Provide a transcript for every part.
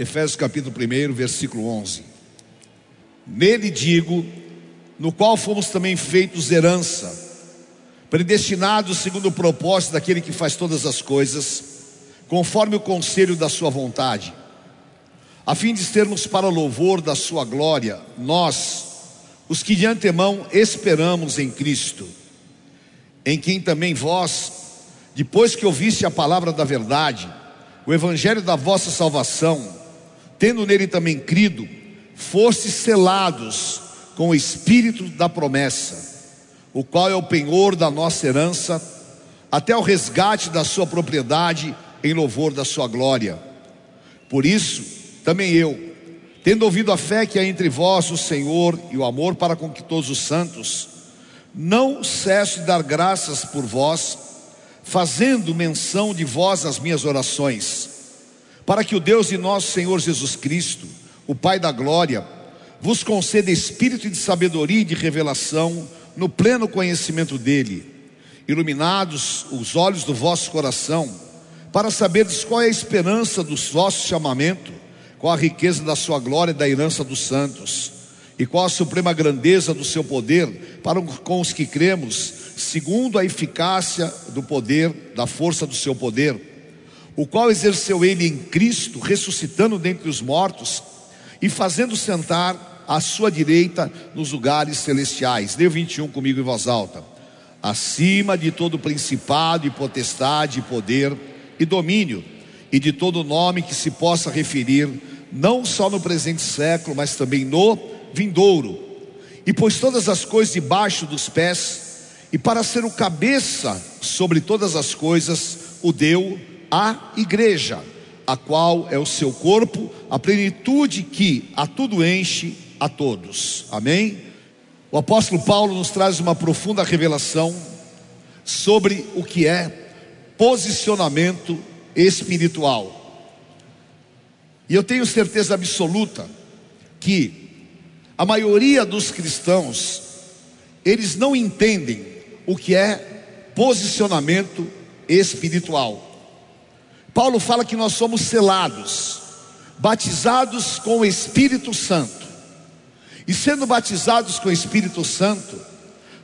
Efésios capítulo 1, versículo 11. Nele digo, no qual fomos também feitos herança, predestinados segundo o propósito daquele que faz todas as coisas, conforme o conselho da sua vontade, a fim de termos para louvor da sua glória, nós, os que de antemão esperamos em Cristo, em quem também vós, depois que ouviste a palavra da verdade, o evangelho da vossa salvação, tendo nele também crido, fostes selados com o espírito da promessa, o qual é o penhor da nossa herança, até o resgate da sua propriedade em louvor da sua glória. Por isso, também eu, tendo ouvido a fé que há entre vós o Senhor e o amor para com que todos os santos, não cesso de dar graças por vós, fazendo menção de vós nas minhas orações, para que o Deus de nosso Senhor Jesus Cristo, o Pai da glória, vos conceda espírito de sabedoria e de revelação no pleno conhecimento dele, iluminados os olhos do vosso coração, para saberdes qual é a esperança do vosso chamamento, qual a riqueza da sua glória e da herança dos santos, e qual a suprema grandeza do seu poder para com os que cremos, segundo a eficácia do poder, da força do seu poder, o qual exerceu ele em Cristo, ressuscitando dentre os mortos e fazendo sentar à sua direita nos lugares celestiais. Dê 21 comigo em voz alta. Acima de todo principado e potestade, e poder e domínio, e de todo nome que se possa referir, não só no presente século, mas também no vindouro. E pôs todas as coisas debaixo dos pés, e para ser o cabeça sobre todas as coisas, o deu à igreja, a qual é o seu corpo, a plenitude que a tudo enche a todos. Amém? O apóstolo Paulo nos traz uma profunda revelação sobre o que é posicionamento espiritual. E eu tenho certeza absoluta que a maioria dos cristãos eles não entendem o que é posicionamento espiritual. Paulo fala que nós somos selados, batizados com o Espírito Santo. E sendo batizados com o Espírito Santo,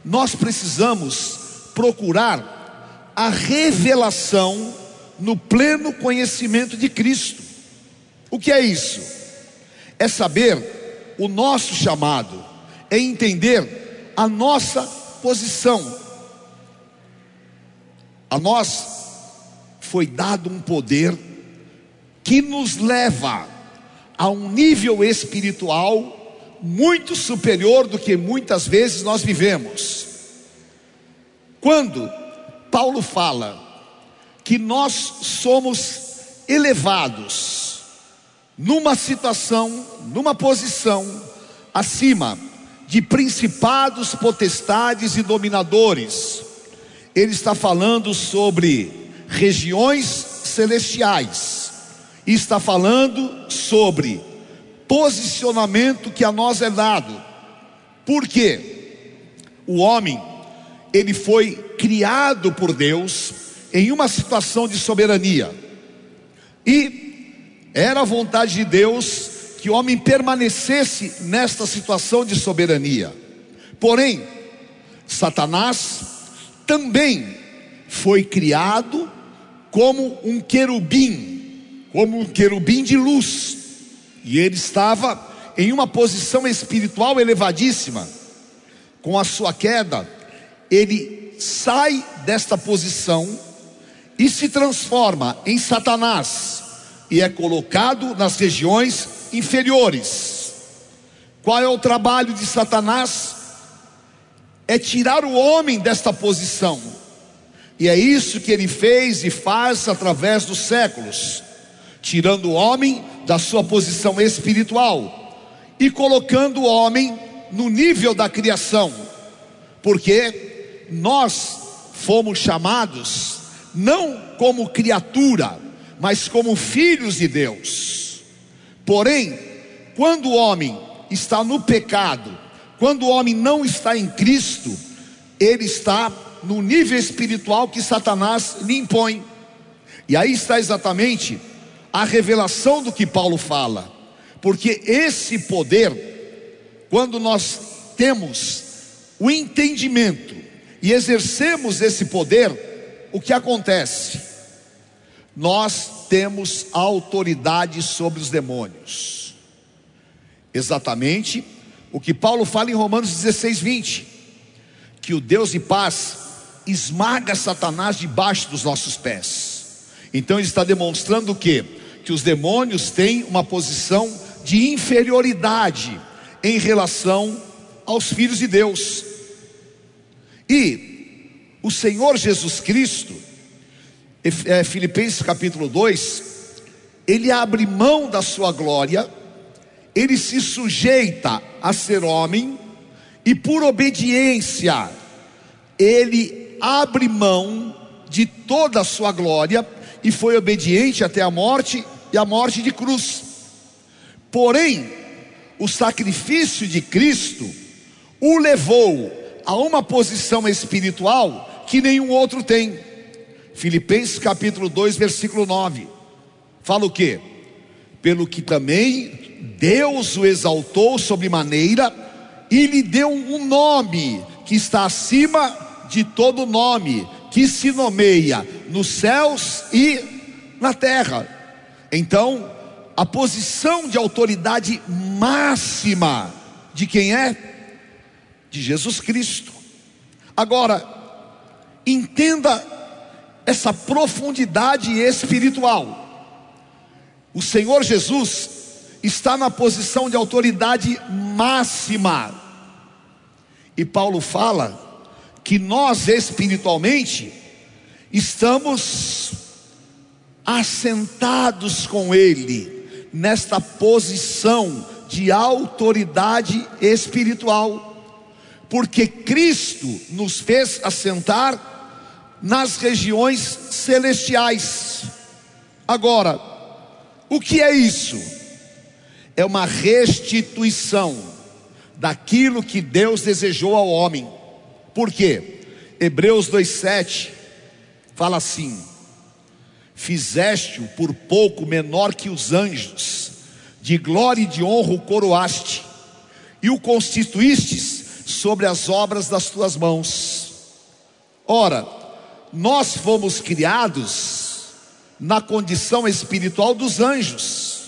nós precisamos procurar a revelação no pleno conhecimento de Cristo. O que é isso? É saber o nosso chamado, é entender a nossa posição. A nós foi dado um poder que nos leva a um nível espiritual muito superior do que muitas vezes nós vivemos. Quando Paulo fala que nós somos elevados numa situação, numa posição acima de principados, potestades e dominadores, ele está falando sobre regiões celestiais, está falando sobre posicionamento que a nós é dado. Por quê? O homem, ele foi criado por Deus em uma situação de soberania. E era a vontade de Deus que o homem permanecesse nesta situação de soberania. Porém, Satanás também foi criado como um querubim, como um querubim de luz. E ele estava em uma posição espiritual elevadíssima. Com a sua queda, ele sai desta posição e se transforma em Satanás e é colocado nas regiões inferiores. Qual é o trabalho de Satanás? É tirar o homem desta posição. E é isso que ele fez e faz através dos séculos tirando o homem da sua posição espiritual e colocando o homem no nível da criação, porque nós fomos chamados não como criatura, mas como filhos de Deus. Porém, quando o homem está no pecado, quando o homem não está em Cristo, ele está no nível espiritual que Satanás lhe impõe. E aí está exatamente a revelação do que Paulo fala, porque esse poder, quando nós temos o entendimento e exercemos esse poder, o que acontece? Nós temos autoridade sobre os demônios. Exatamente o que Paulo fala em Romanos 16, 20: que o Deus de paz esmaga Satanás debaixo dos nossos pés. Então ele está demonstrando o que? Que os demônios têm uma posição de inferioridade em relação aos filhos de Deus. E o Senhor Jesus Cristo, é, Filipenses capítulo 2, ele abre mão da sua glória, ele se sujeita a ser homem, e por obediência, ele abre mão de toda a sua glória e foi obediente até a morte e a morte de cruz. Porém, o sacrifício de Cristo o levou a uma posição espiritual que nenhum outro tem. Filipenses capítulo 2, versículo 9. Fala o que? Pelo que também Deus o exaltou sobre maneira e lhe deu um nome que está acima de todo nome, que se nomeia nos céus e na terra. Então, a posição de autoridade máxima de quem é? De Jesus Cristo. Agora, entenda essa profundidade espiritual. O Senhor Jesus está na posição de autoridade máxima. E Paulo fala que nós espiritualmente estamos assentados com Ele nesta posição de autoridade espiritual, porque Cristo nos fez assentar nas regiões celestiais. Agora, o que é isso? É uma restituição daquilo que Deus desejou ao homem. Por quê? Hebreus 2,7 fala assim: Fizeste-o por pouco menor que os anjos, de glória e de honra o coroaste, e o constituístes sobre as obras das tuas mãos. Ora, nós fomos criados na condição espiritual dos anjos.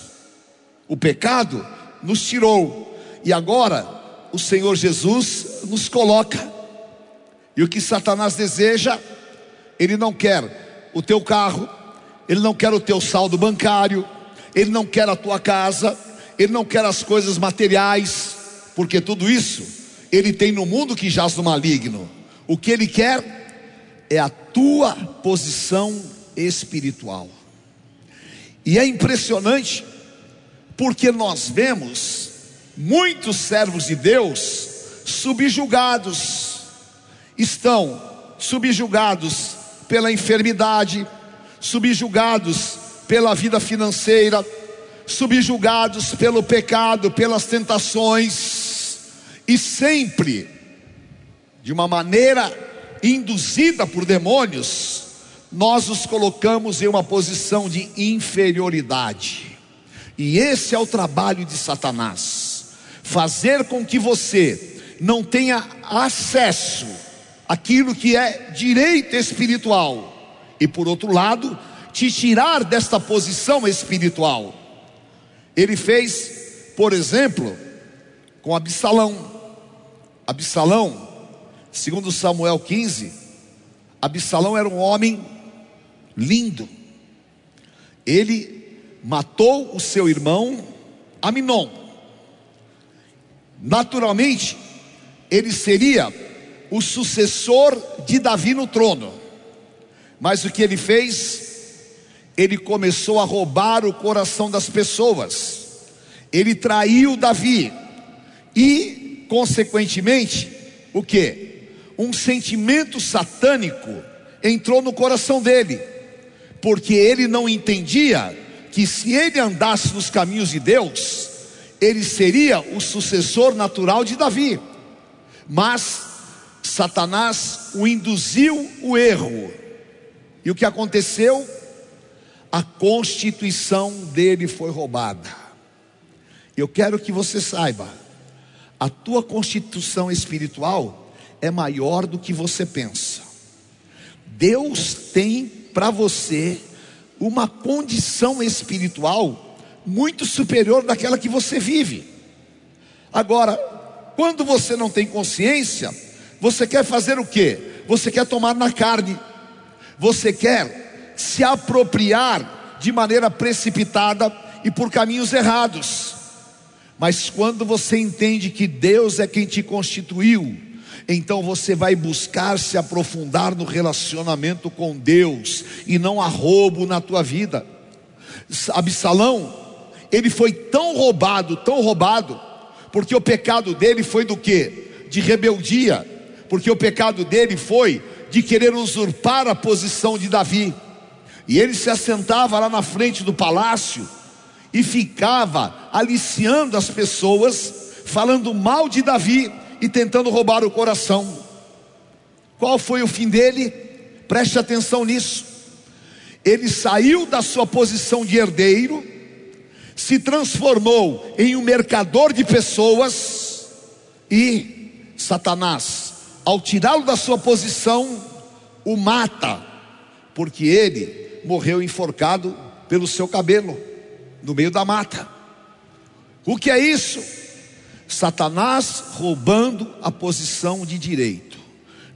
O pecado nos tirou, e agora o Senhor Jesus nos coloca e o que Satanás deseja, ele não quer o teu carro, ele não quer o teu saldo bancário, ele não quer a tua casa, ele não quer as coisas materiais, porque tudo isso ele tem no mundo que jaz no maligno. O que ele quer é a tua posição espiritual. E é impressionante, porque nós vemos muitos servos de Deus subjugados, estão subjugados pela enfermidade, subjugados pela vida financeira, subjugados pelo pecado, pelas tentações, e sempre, de uma maneira induzida por demônios, nós os colocamos em uma posição de inferioridade. E esse é o trabalho de Satanás: fazer com que você não tenha acesso aquilo que é direito espiritual, e por outro lado, te tirar desta posição espiritual. Ele fez, por exemplo, com Absalão. Absalão, segundo Samuel 15, Absalão era um homem lindo. Ele matou o seu irmão Aminon. Naturalmente, ele seria o sucessor de Davi no trono. Mas o que ele fez? Ele começou a roubar o coração das pessoas. Ele traiu Davi. E, consequentemente, o que? Um sentimento satânico entrou no coração dele. Porque ele não entendia que se ele andasse nos caminhos de Deus, ele seria o sucessor natural de Davi. Mas Satanás o induziu o erro. E o que aconteceu? a constituição dele foi roubada. Eu quero que você saiba, a tua constituição espiritual é maior do que você pensa. Deus tem para você uma condição espiritual muito superior daquela que você vive. Agora, quando você não tem consciência, você quer fazer o que? Você quer tomar na carne, você quer se apropriar de maneira precipitada e por caminhos errados. Mas quando você entende que Deus é quem te constituiu, então você vai buscar se aprofundar no relacionamento com Deus e não há roubo na tua vida. Absalão, ele foi tão roubado, tão roubado, porque o pecado dele foi do que? De rebeldia, porque o pecado dele foi de querer usurpar a posição de Davi. E ele se assentava lá na frente do palácio e ficava aliciando as pessoas, falando mal de Davi e tentando roubar o coração. Qual foi o fim dele? Preste atenção nisso. Ele saiu da sua posição de herdeiro se transformou em um mercador de pessoas e Satanás, ao tirá-lo da sua posição, o mata, porque ele morreu enforcado pelo seu cabelo no meio da mata. O que é isso? Satanás roubando a posição de direito.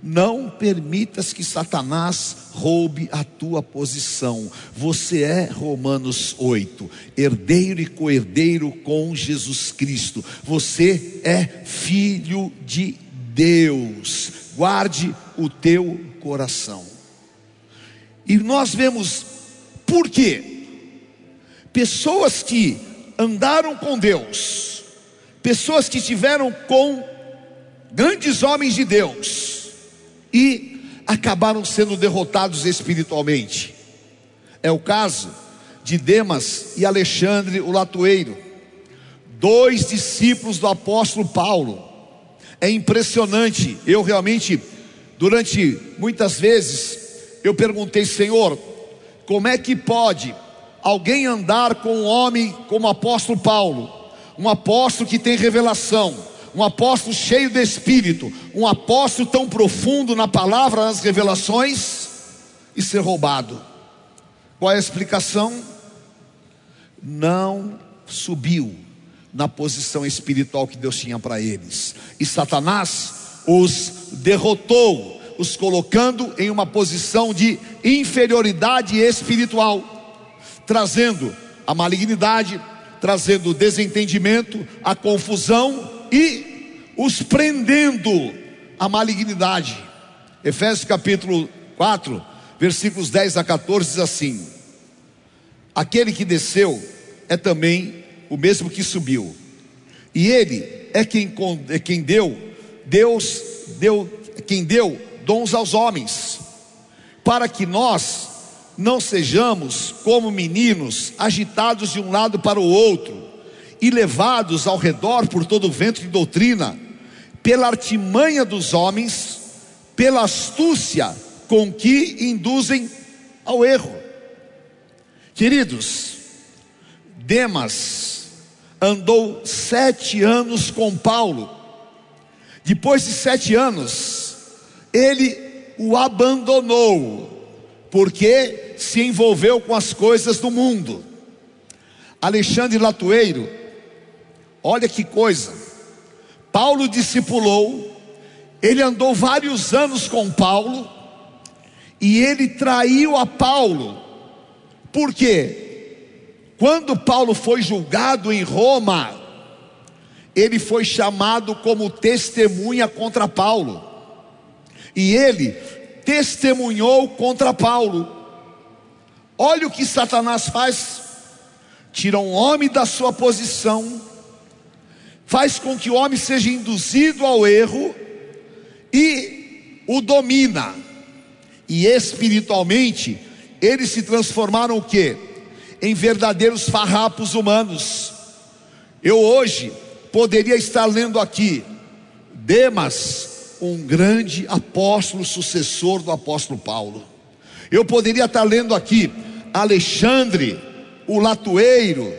Não permitas que Satanás roube a tua posição. Você é, Romanos 8, herdeiro e co-herdeiro com Jesus Cristo. Você é filho de Deus. Guarde o teu coração. E nós vemos por quê? Pessoas que andaram com Deus, pessoas que tiveram com grandes homens de Deus, e acabaram sendo derrotados espiritualmente. É o caso de Demas e Alexandre o Latoeiro, dois discípulos do apóstolo Paulo. É impressionante, eu realmente, durante muitas vezes, eu perguntei, Senhor, como é que pode alguém andar com um homem como o apóstolo Paulo, um apóstolo que tem revelação, um apóstolo cheio de espírito, um apóstolo tão profundo na palavra, nas revelações, e ser roubado. Qual é a explicação? Não subiu na posição espiritual que Deus tinha para eles, e Satanás os derrotou, os colocando em uma posição de inferioridade espiritual, trazendo a malignidade, trazendo o desentendimento, a confusão e os prendendo à malignidade. Efésios capítulo 4, versículos 10 a 14 diz assim: Aquele que desceu é também o mesmo que subiu, e ele é quem, é quem deu, Deus deu, quem deu dons aos homens, para que nós não sejamos como meninos agitados de um lado para o outro e levados ao redor por todo o vento de doutrina, pela artimanha dos homens, pela astúcia com que induzem ao erro. Queridos, Demas andou sete anos com Paulo. Depois de sete anos, ele o abandonou, porque se envolveu com as coisas do mundo. Alexandre Latueiro Olha que coisa. Paulo discipulou, ele andou vários anos com Paulo, e ele traiu a Paulo. Por quê? Quando Paulo foi julgado em Roma, ele foi chamado como testemunha contra Paulo. E ele testemunhou contra Paulo. Olha o que Satanás faz: tira um homem da sua posição, faz com que o homem seja induzido ao erro e o domina. E espiritualmente, eles se transformaram o que? Em verdadeiros farrapos humanos. Eu hoje poderia estar lendo aqui Demas, um grande apóstolo, sucessor do apóstolo Paulo. Eu poderia estar lendo aqui Alexandre, o latoeiro,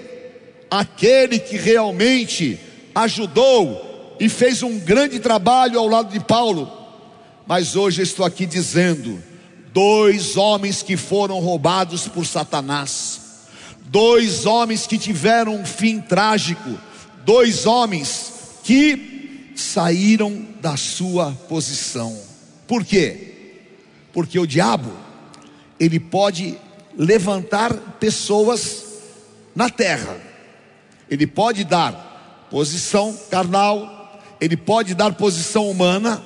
aquele que realmente ajudou e fez um grande trabalho ao lado de Paulo. Mas hoje estou aqui dizendo: dois homens que foram roubados por Satanás, dois homens que tiveram um fim trágico, dois homens que saíram da sua posição. Por quê? Porque o diabo, ele pode levantar pessoas na terra, ele pode dar posição carnal, ele pode dar posição humana,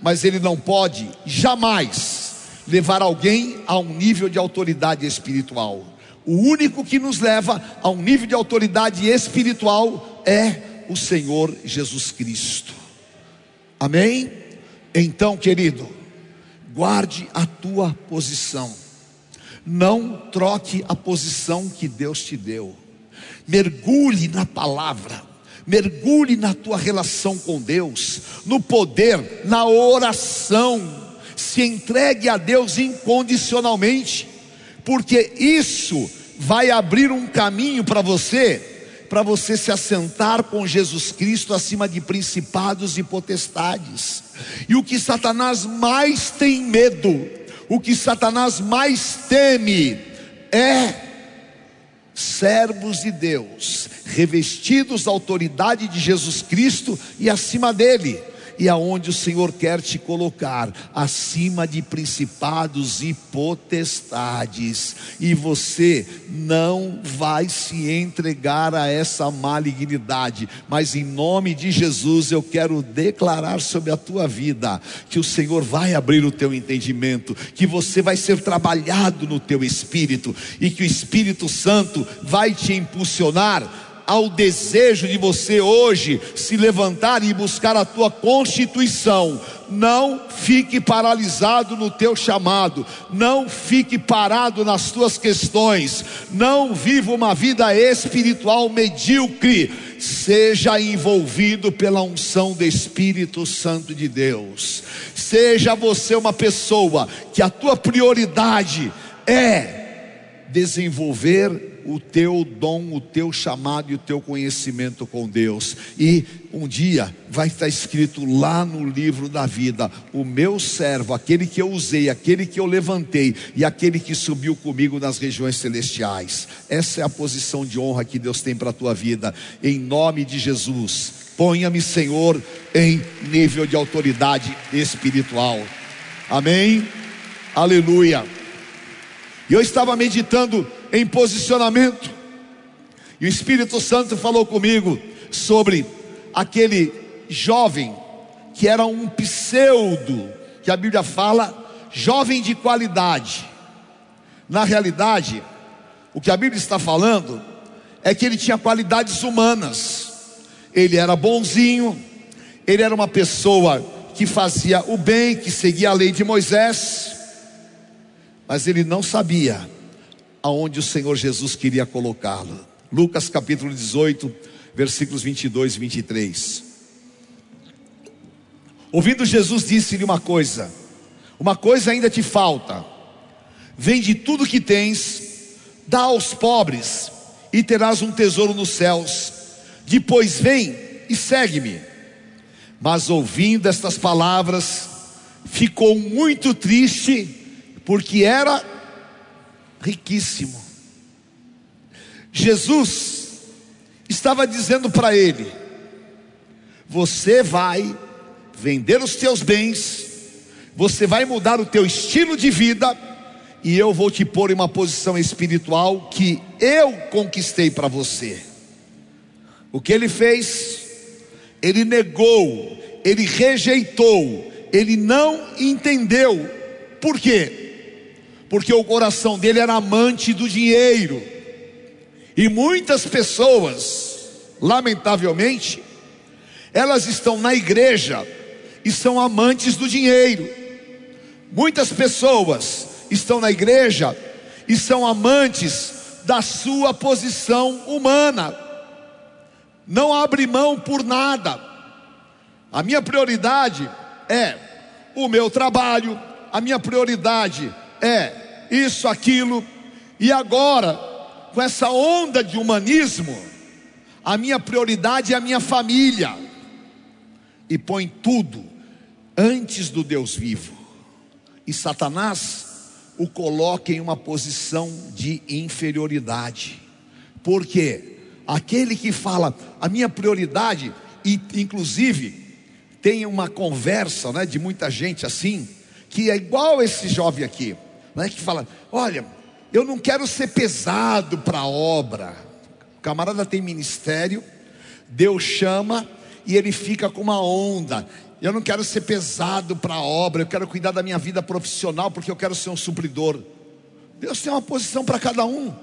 mas ele não pode jamais levar alguém a um nível de autoridade espiritual. O único que nos leva a um nível de autoridade espiritual é o Senhor Jesus Cristo. Amém? Então, querido, guarde a tua posição. Não troque a posição que Deus te deu. Mergulhe na palavra. Mergulhe na tua relação com Deus, no poder, na oração. Se entregue a Deus incondicionalmente, porque isso vai abrir um caminho para você, para você se assentar com Jesus Cristo acima de principados e potestades. E o que Satanás mais tem medo, o que Satanás mais teme, é servos de Deus, revestidos da autoridade de Jesus Cristo e acima dele e aonde o Senhor quer te colocar, acima de principados e potestades, e você não vai se entregar a essa malignidade, mas em nome de Jesus eu quero declarar sobre a tua vida que o Senhor vai abrir o teu entendimento, que você vai ser trabalhado no teu espírito e que o Espírito Santo vai te impulsionar ao desejo de você hoje se levantar e buscar a tua constituição. Não fique paralisado no teu chamado, não fique parado nas tuas questões, não viva uma vida espiritual medíocre, seja envolvido pela unção do Espírito Santo de Deus. Seja você uma pessoa que a tua prioridade é desenvolver o teu dom, o teu chamado e o teu conhecimento com Deus. E um dia vai estar escrito lá no livro da vida: o meu servo, aquele que eu usei, aquele que eu levantei e aquele que subiu comigo nas regiões celestiais. Essa é a posição de honra que Deus tem para a tua vida, em nome de Jesus. Ponha-me, Senhor, em nível de autoridade espiritual. Amém? Aleluia. E eu estava meditando em posicionamento, e o Espírito Santo falou comigo sobre aquele jovem que era um pseudo, que a Bíblia fala, jovem de qualidade. Na realidade, o que a Bíblia está falando é que ele tinha qualidades humanas. Ele era bonzinho, ele era uma pessoa que fazia o bem, que seguia a lei de Moisés mas ele não sabia aonde o Senhor Jesus queria colocá-lo. Lucas capítulo 18, versículos 22 e 23. Ouvindo Jesus, disse-lhe uma coisa: Uma coisa ainda te falta. Vende tudo que tens, dá aos pobres, e terás um tesouro nos céus. Depois vem e segue-me. Mas ouvindo estas palavras, ficou muito triste porque era riquíssimo. Jesus estava dizendo para ele: Você vai vender os teus bens, você vai mudar o teu estilo de vida, e eu vou te pôr em uma posição espiritual que eu conquistei para você. O que ele fez? Ele negou, ele rejeitou, ele não entendeu. Por quê? Porque o coração dele era amante do dinheiro. E muitas pessoas, lamentavelmente, elas estão na igreja e são amantes do dinheiro. Muitas pessoas estão na igreja e são amantes da sua posição humana. Não abre mão por nada. A minha prioridade é o meu trabalho, a minha prioridade é isso, aquilo, E agora, com essa onda de humanismo, a minha prioridade é a minha família. E põe tudo antes do Deus vivo. E Satanás o coloca em uma posição de inferioridade. Por quê? Aquele que fala, a minha prioridade, e inclusive tem uma conversa né, de muita gente assim, que é igual esse jovem aqui, né, que fala: Olha, eu não quero ser pesado para a obra. O camarada tem ministério, Deus chama e ele fica com uma onda. Eu não quero ser pesado para a obra, eu quero cuidar da minha vida profissional porque eu quero ser um supridor. Deus tem uma posição para cada um.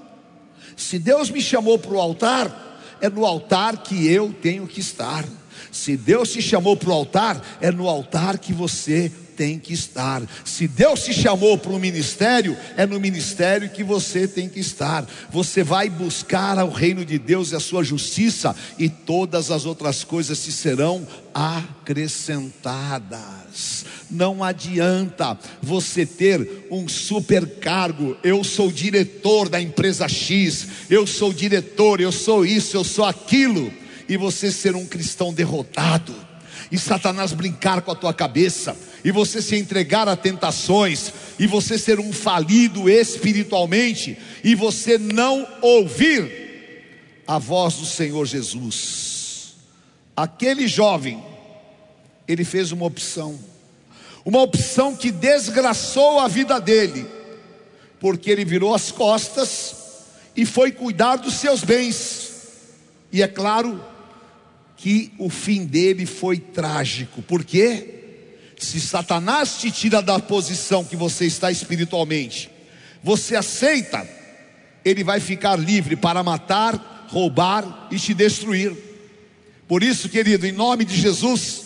Se Deus me chamou para o altar, é no altar que eu tenho que estar. Se Deus te chamou para o altar, é no altar que você tem que estar. Se Deus te chamou para um ministério, é no ministério que você tem que estar. Você vai buscar o reino de Deus e a sua justiça, e todas as outras coisas se serão acrescentadas. Não adianta você ter um super cargo. Eu sou diretor da empresa X, eu sou diretor, eu sou isso, eu sou aquilo, e você ser um cristão derrotado e Satanás brincar com a tua cabeça, e você se entregar a tentações, e você ser um falido espiritualmente, e você não ouvir a voz do Senhor Jesus. Aquele jovem, ele fez uma opção, uma opção que desgraçou a vida dele, porque ele virou as costas e foi cuidar dos seus bens, e é claro, que o fim dele foi trágico. Por quê? Se Satanás te tira da posição que você está espiritualmente, você aceita, ele vai ficar livre para matar, roubar e te destruir. Por isso, querido, em nome de Jesus,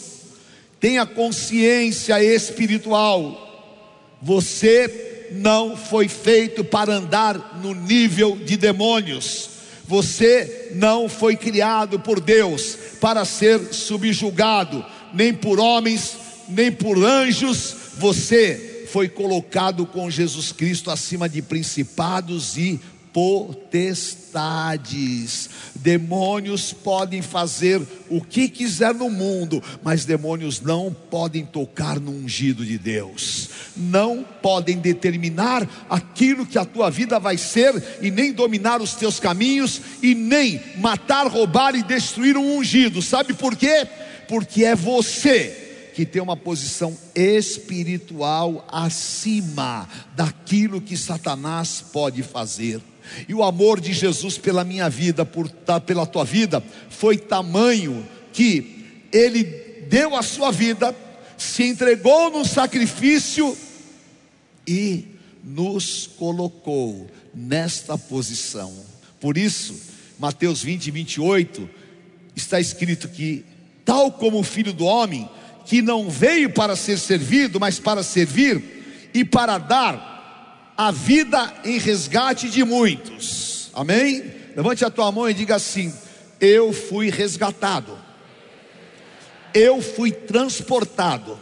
tenha consciência espiritual. Você não foi feito para andar no nível de demônios. Você não foi criado por Deus para ser subjugado, nem por homens, nem por anjos. Você foi colocado com Jesus Cristo acima de principados e potestades. Demônios podem fazer o que quiser no mundo, mas demônios não podem tocar no ungido de Deus. Não podem determinar aquilo que a tua vida vai ser e nem dominar os teus caminhos e nem matar, roubar e destruir um ungido. Sabe por quê? Porque é você que tem uma posição espiritual acima daquilo que Satanás pode fazer. E o amor de Jesus pela minha vida, por, pela tua vida, foi tamanho que ele deu a sua vida, se entregou no sacrifício e nos colocou nesta posição. Por isso, Mateus 20, 28, está escrito que, tal como o filho do homem, que não veio para ser servido, mas para servir e para dar a vida em resgate de muitos. Amém? Levante a tua mão e diga assim: Eu fui resgatado. Eu fui transportado.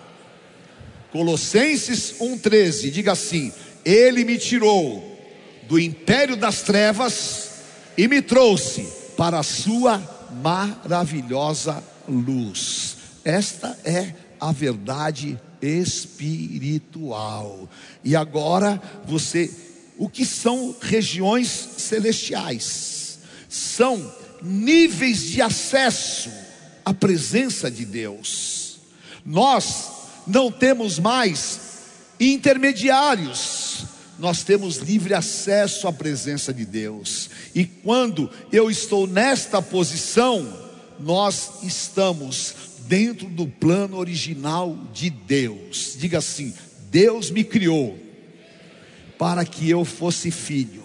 Colossenses 1:13, diga assim: Ele me tirou do império das trevas e me trouxe para a sua maravilhosa luz. Esta é a verdade espiritual. E agora você, o que são regiões celestiais? São níveis de acesso à presença de Deus. Nós não temos mais intermediários, nós temos livre acesso à presença de Deus. E quando eu estou nesta posição, nós estamos dentro do plano original de Deus. Diga assim: Deus me criou para que eu fosse filho.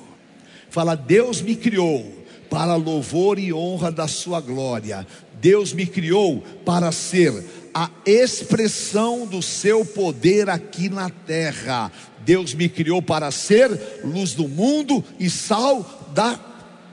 Fala, Deus me criou para louvor e honra da sua glória. Deus me criou para ser a expressão do seu poder aqui na terra. Deus me criou para ser luz do mundo e sal da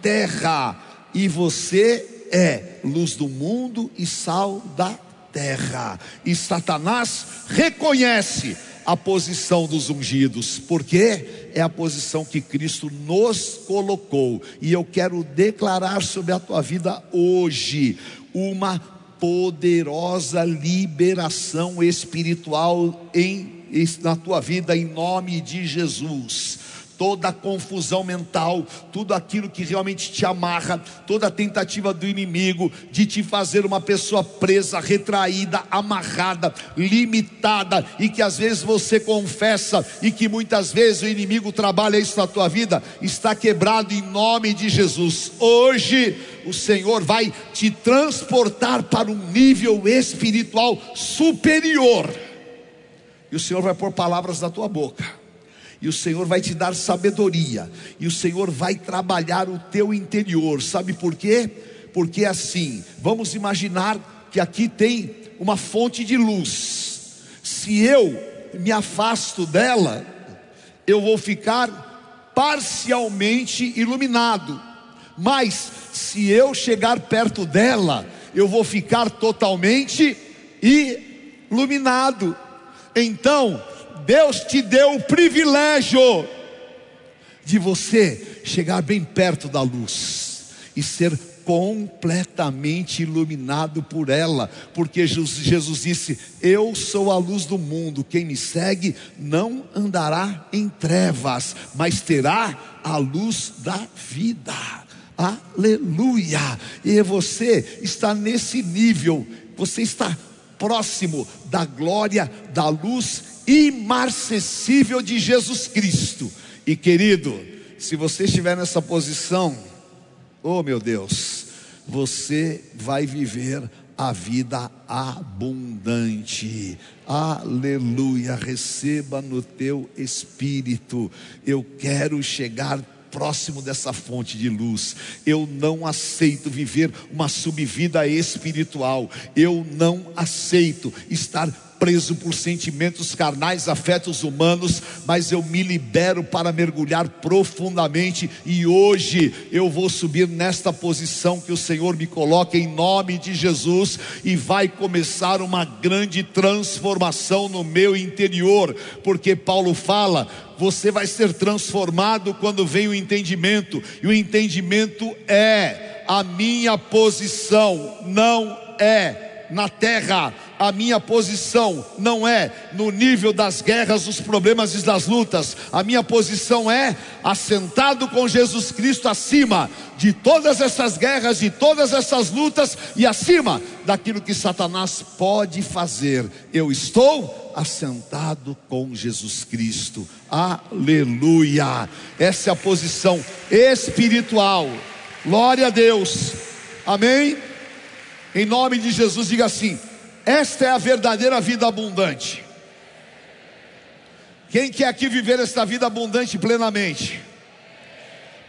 terra. E você é luz do mundo e sal da terra. E Satanás reconhece a posição dos ungidos, porque é a posição que Cristo nos colocou. E eu quero declarar sobre a tua vida hoje uma poderosa liberação espiritual em, na tua vida, em nome de Jesus toda a confusão mental, tudo aquilo que realmente te amarra, toda a tentativa do inimigo de te fazer uma pessoa presa, retraída, amarrada, limitada, e que às vezes você confessa e que muitas vezes o inimigo trabalha isso na tua vida, está quebrado em nome de Jesus. Hoje o Senhor vai te transportar para um nível espiritual superior. E o Senhor vai pôr palavras na tua boca e o Senhor vai te dar sabedoria, e o Senhor vai trabalhar o teu interior. Sabe por quê? Porque assim, vamos imaginar que aqui tem uma fonte de luz. Se eu me afasto dela, eu vou ficar parcialmente iluminado. Mas se eu chegar perto dela, eu vou ficar totalmente iluminado. Então, Deus te deu o privilégio de você chegar bem perto da luz e ser completamente iluminado por ela, porque Jesus disse: Eu sou a luz do mundo, quem me segue não andará em trevas, mas terá a luz da vida. Aleluia! E você está nesse nível, você está próximo da glória, da luz imarcessível de Jesus Cristo. E querido, se você estiver nessa posição, oh meu Deus, você vai viver a vida abundante. Aleluia, receba no teu espírito. Eu quero chegar próximo dessa fonte de luz. Eu não aceito viver uma subvida espiritual. Eu não aceito estar preso por sentimentos carnais, afetos humanos, mas eu me libero para mergulhar profundamente e hoje eu vou subir nesta posição que o Senhor me coloca em nome de Jesus e vai começar uma grande transformação no meu interior, porque Paulo fala, você vai ser transformado quando vem o entendimento, e o entendimento é a minha posição, não é na terra. A minha posição não é no nível das guerras, dos problemas e das lutas. A minha posição é assentado com Jesus Cristo acima de todas essas guerras, de todas essas lutas e acima daquilo que Satanás pode fazer. Eu estou assentado com Jesus Cristo. Aleluia. Essa é a posição espiritual. Glória a Deus. Amém. Em nome de Jesus, diga assim: esta é a verdadeira vida abundante. Quem quer aqui viver esta vida abundante plenamente?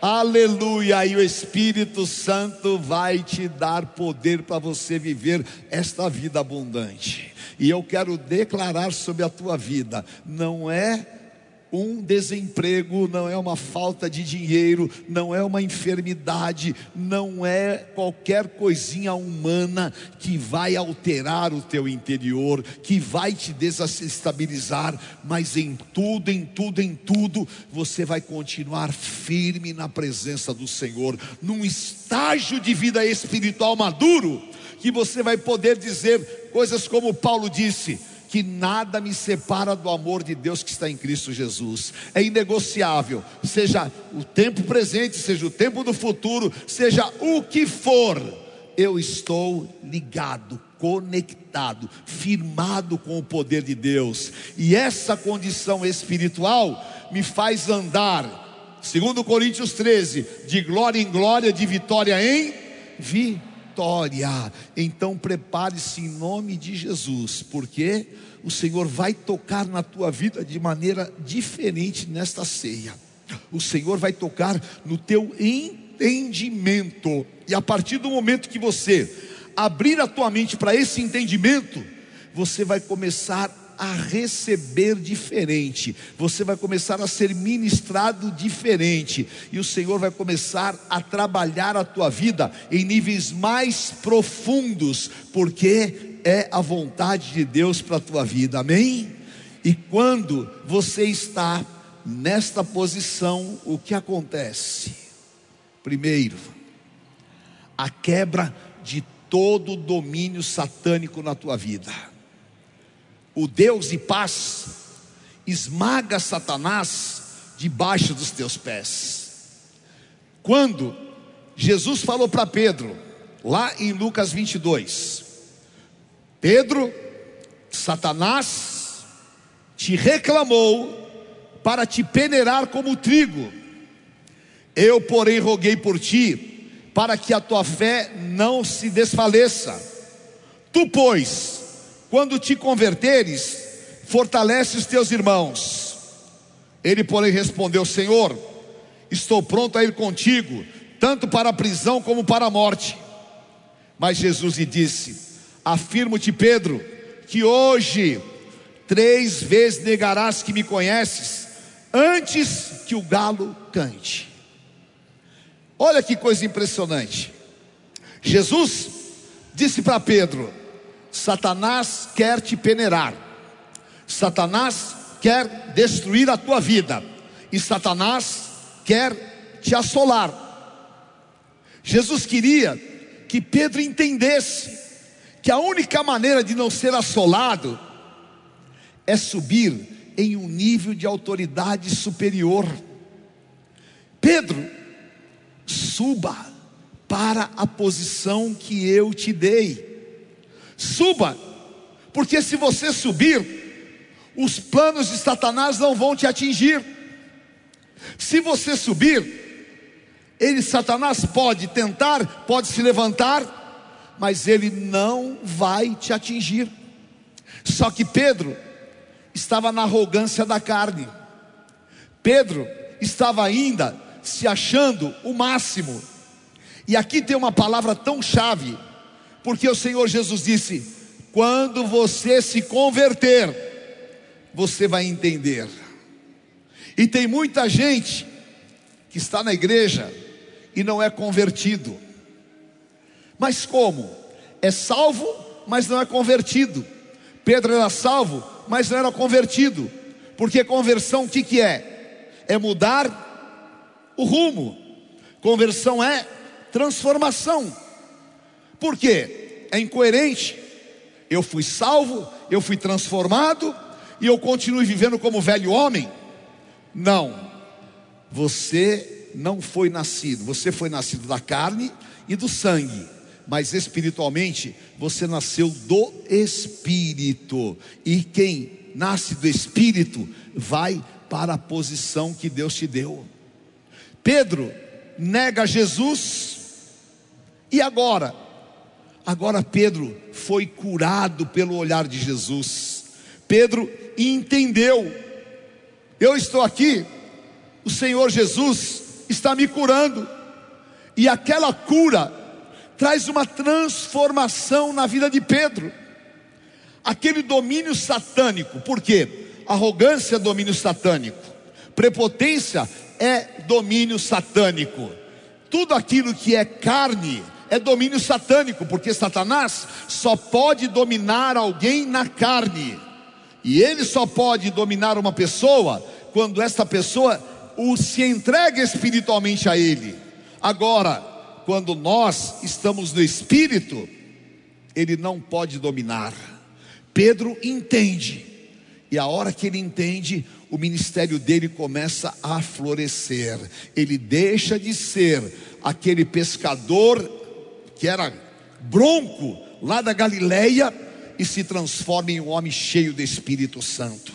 Aleluia! E o Espírito Santo vai te dar poder para você viver esta vida abundante. E eu quero declarar sobre a tua vida: não é um desemprego não é uma falta de dinheiro, não é uma enfermidade, não é qualquer coisinha humana que vai alterar o teu interior, que vai te desestabilizar, mas em tudo, em tudo, em tudo, você vai continuar firme na presença do Senhor, num estágio de vida espiritual maduro, que você vai poder dizer coisas como Paulo disse que nada me separa do amor de Deus que está em Cristo Jesus. É inegociável, seja o tempo presente, seja o tempo do futuro, seja o que for, eu estou ligado, conectado, firmado com o poder de Deus. E essa condição espiritual me faz andar, segundo Coríntios 13, de glória em glória, de vitória em vitória vitória. Então prepare-se em nome de Jesus, porque o Senhor vai tocar na tua vida de maneira diferente nesta ceia. O Senhor vai tocar no teu entendimento. E a partir do momento que você abrir a tua mente para esse entendimento, você vai começar a receber diferente, você vai começar a ser ministrado diferente, e o Senhor vai começar a trabalhar a tua vida em níveis mais profundos, porque é a vontade de Deus para a tua vida, amém? E quando você está nesta posição, o que acontece? Primeiro, a quebra de todo o domínio satânico na tua vida. O Deus de paz esmaga Satanás debaixo dos teus pés. Quando Jesus falou para Pedro, lá em Lucas 22, Pedro, Satanás te reclamou para te peneirar como trigo. Eu, porém, roguei por ti, para que a tua fé não se desfaleça. Tu, pois, quando te converteres, fortalece os teus irmãos. Ele, porém, respondeu: Senhor, estou pronto a ir contigo, tanto para a prisão como para a morte. Mas Jesus lhe disse: Afirmo-te, Pedro, que hoje três vezes negarás que me conheces, antes que o galo cante. Olha que coisa impressionante. Jesus disse para Pedro: Satanás quer te peneirar, Satanás quer destruir a tua vida, e Satanás quer te assolar. Jesus queria que Pedro entendesse que a única maneira de não ser assolado é subir em um nível de autoridade superior. Pedro, suba para a posição que eu te dei. Suba, porque se você subir, os planos de Satanás não vão te atingir. Se você subir, ele, Satanás, pode tentar, pode se levantar, mas ele não vai te atingir. Só que Pedro estava na arrogância da carne. Pedro estava ainda se achando o máximo. E aqui tem uma palavra tão chave, porque o Senhor Jesus disse: quando você se converter, você vai entender. E tem muita gente que está na igreja e não é convertido. Mas como? É salvo, mas não é convertido. Pedro era salvo, mas não era convertido. Porque conversão o que, que é? É mudar o rumo. Conversão é transformação. Por quê? É incoerente. Eu fui salvo, eu fui transformado e eu continuo vivendo como velho homem? Não. Você não foi nascido, você foi nascido da carne e do sangue mas espiritualmente você nasceu do Espírito, e quem nasce do Espírito vai para a posição que Deus te deu. Pedro nega Jesus, e agora? Agora Pedro foi curado pelo olhar de Jesus. Pedro entendeu. Eu estou aqui, o Senhor Jesus está me curando. E aquela cura traz uma transformação na vida de Pedro. Aquele domínio satânico, por quê? Arrogância é domínio satânico, prepotência é domínio satânico, tudo aquilo que é carne é domínio satânico, porque Satanás só pode dominar alguém na carne, e ele só pode dominar uma pessoa quando essa pessoa o se entrega espiritualmente a ele. Agora, quando nós estamos no Espírito, ele não pode dominar. Pedro entende, e a hora que ele entende, o ministério dele começa a florescer. Ele deixa de ser aquele pescador que era bronco lá da Galileia e se transforma em um homem cheio do Espírito Santo.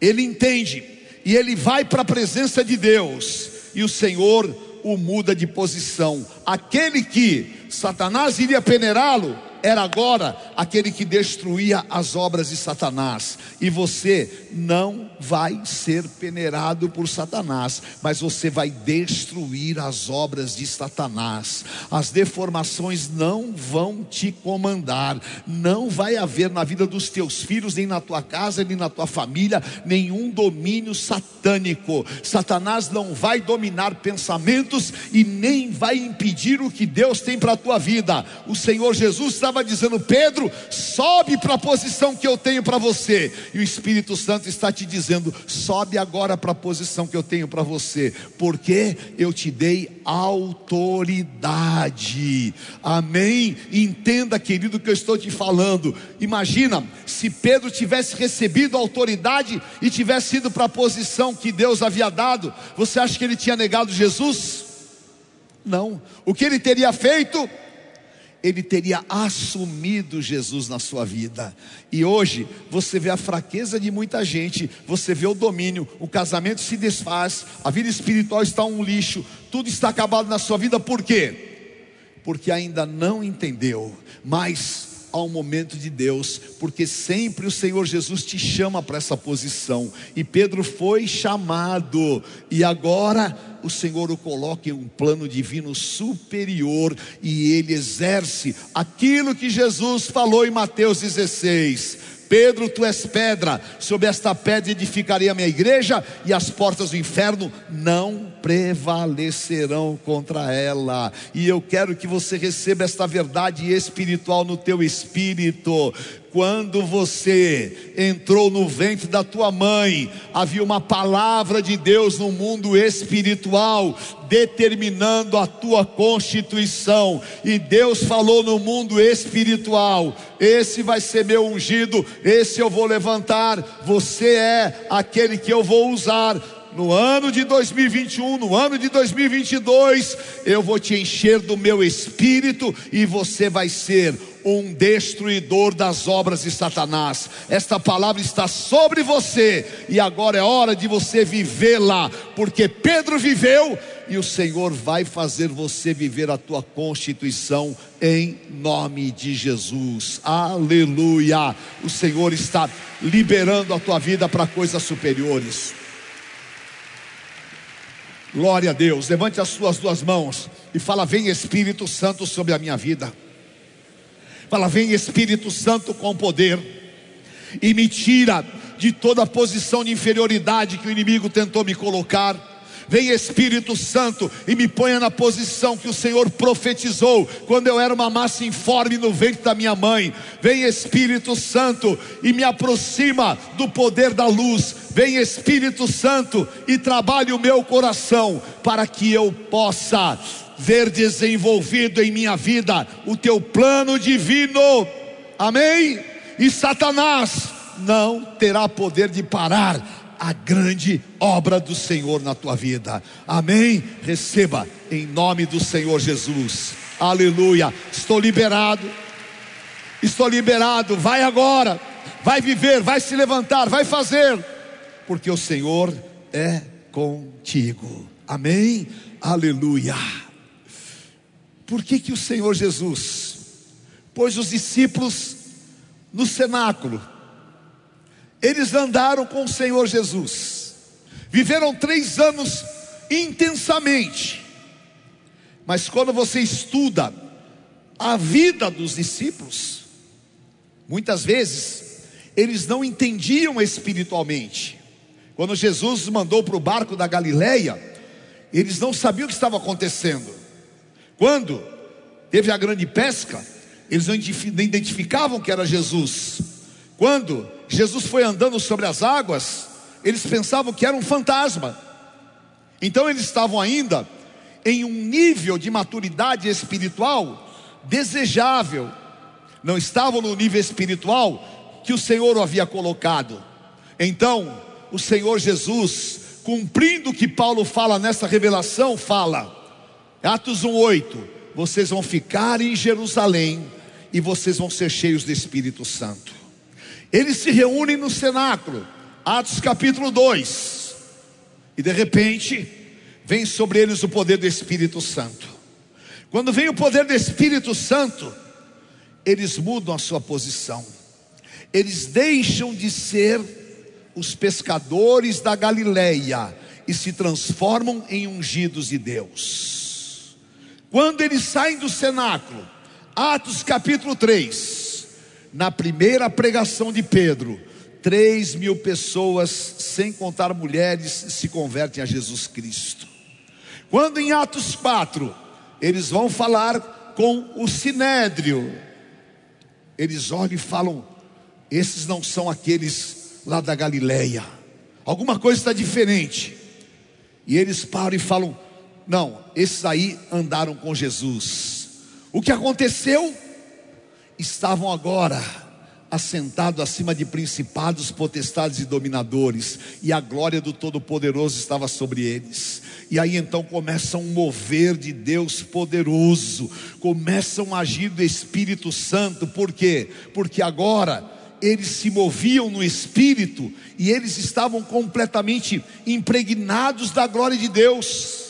Ele entende e ele vai para a presença de Deus, e o Senhor o muda de posição. Aquele que Satanás iria peneirá-lo, era agora aquele que destruía as obras de Satanás. E você não vai ser peneirado por Satanás, mas você vai destruir as obras de Satanás. As deformações não vão te comandar. Não vai haver na vida dos teus filhos, nem na tua casa, nem na tua família, nenhum domínio satânico. Satanás não vai dominar pensamentos e nem vai impedir o que Deus tem para a tua vida. O Senhor Jesus estava estava dizendo: Pedro, sobe para a posição que eu tenho para você. E o Espírito Santo está te dizendo: sobe agora para a posição que eu tenho para você, porque eu te dei autoridade. Amém? Entenda, querido, o que eu estou te falando. Imagina se Pedro tivesse recebido autoridade e tivesse ido para a posição que Deus havia dado, você acha que ele tinha negado Jesus? Não. O que ele teria feito? Ele teria assumido Jesus na sua vida. E hoje você vê a fraqueza de muita gente, você vê o domínio, o casamento se desfaz, a vida espiritual está um lixo, tudo está acabado na sua vida, por quê? Porque ainda não entendeu, mas ao momento de Deus, porque sempre o Senhor Jesus te chama para essa posição. E Pedro foi chamado, e agora o Senhor o coloca em um plano divino superior, e ele exerce aquilo que Jesus falou em Mateus 16 Pedro, tu és pedra, sobre esta pedra edificarei a minha igreja, e as portas do inferno não prevalecerão contra ela. E eu quero que você receba esta verdade espiritual no teu espírito. Quando você entrou no ventre da tua mãe, havia uma palavra de Deus no mundo espiritual, determinando a tua constituição, e Deus falou no mundo espiritual: esse vai ser meu ungido, esse eu vou levantar, você é aquele que eu vou usar no ano de 2021, no ano de 2022, eu vou te encher do meu espírito e você vai ser um destruidor das obras de Satanás. Esta palavra está sobre você e agora é hora de você vivê-la, porque Pedro viveu e o Senhor vai fazer você viver a tua constituição em nome de Jesus. Aleluia! O Senhor está liberando a tua vida para coisas superiores. Glória a Deus. Levante as suas duas mãos e fala: Vem Espírito Santo sobre a minha vida. Fala: Vem Espírito Santo com poder e me tira de toda a posição de inferioridade que o inimigo tentou me colocar Vem Espírito Santo e me ponha na posição que o Senhor profetizou quando eu era uma massa informe no ventre da minha mãe. Vem Espírito Santo e me aproxima do poder da luz. Vem Espírito Santo e trabalhe o meu coração para que eu possa ver desenvolvido em minha vida o teu plano divino. Amém? E Satanás não terá poder de parar a grande obra do Senhor na tua vida. Amém? Receba em nome do Senhor Jesus. Aleluia. Estou liberado. Estou liberado. Vai agora. Vai viver, vai se levantar, vai fazer, porque o Senhor é contigo. Amém? Aleluia. Por que que o Senhor Jesus pôs os discípulos no cenáculo? Eles andaram com o Senhor Jesus, viveram três anos intensamente, mas quando você estuda a vida dos discípulos, muitas vezes eles não entendiam espiritualmente. Quando Jesus mandou para o barco da Galileia, eles não sabiam o que estava acontecendo. Quando teve a grande pesca, eles não identificavam que era Jesus. Quando Jesus foi andando sobre as águas, eles pensavam que era um fantasma. Então eles estavam ainda em um nível de maturidade espiritual desejável. Não estavam no nível espiritual que o Senhor o havia colocado. Então, o Senhor Jesus, cumprindo o que Paulo fala nessa revelação, fala, Atos 1:8, vocês vão ficar em Jerusalém e vocês vão ser cheios do Espírito Santo. Eles se reúnem no cenáculo, Atos capítulo 2, e de repente vem sobre eles o poder do Espírito Santo. Quando vem o poder do Espírito Santo, eles mudam a sua posição, eles deixam de ser os pescadores da Galileia e se transformam em ungidos de Deus. Quando eles saem do cenáculo, Atos capítulo 3, na primeira pregação de Pedro, 3 mil pessoas, sem contar mulheres, se convertem a Jesus Cristo. Quando em Atos 4, eles vão falar com o Sinédrio, eles olham e falam: esses não são aqueles lá da Galileia. Alguma coisa está diferente. E eles param e falam: não, esses aí andaram com Jesus. O que aconteceu? Estavam agora assentados acima de principados, potestades e dominadores, e a glória do Todo-Poderoso estava sobre eles. E aí então começa um mover de Deus poderoso, começam a agir do Espírito Santo, por quê? Porque agora eles se moviam no Espírito e eles estavam completamente impregnados da glória de Deus.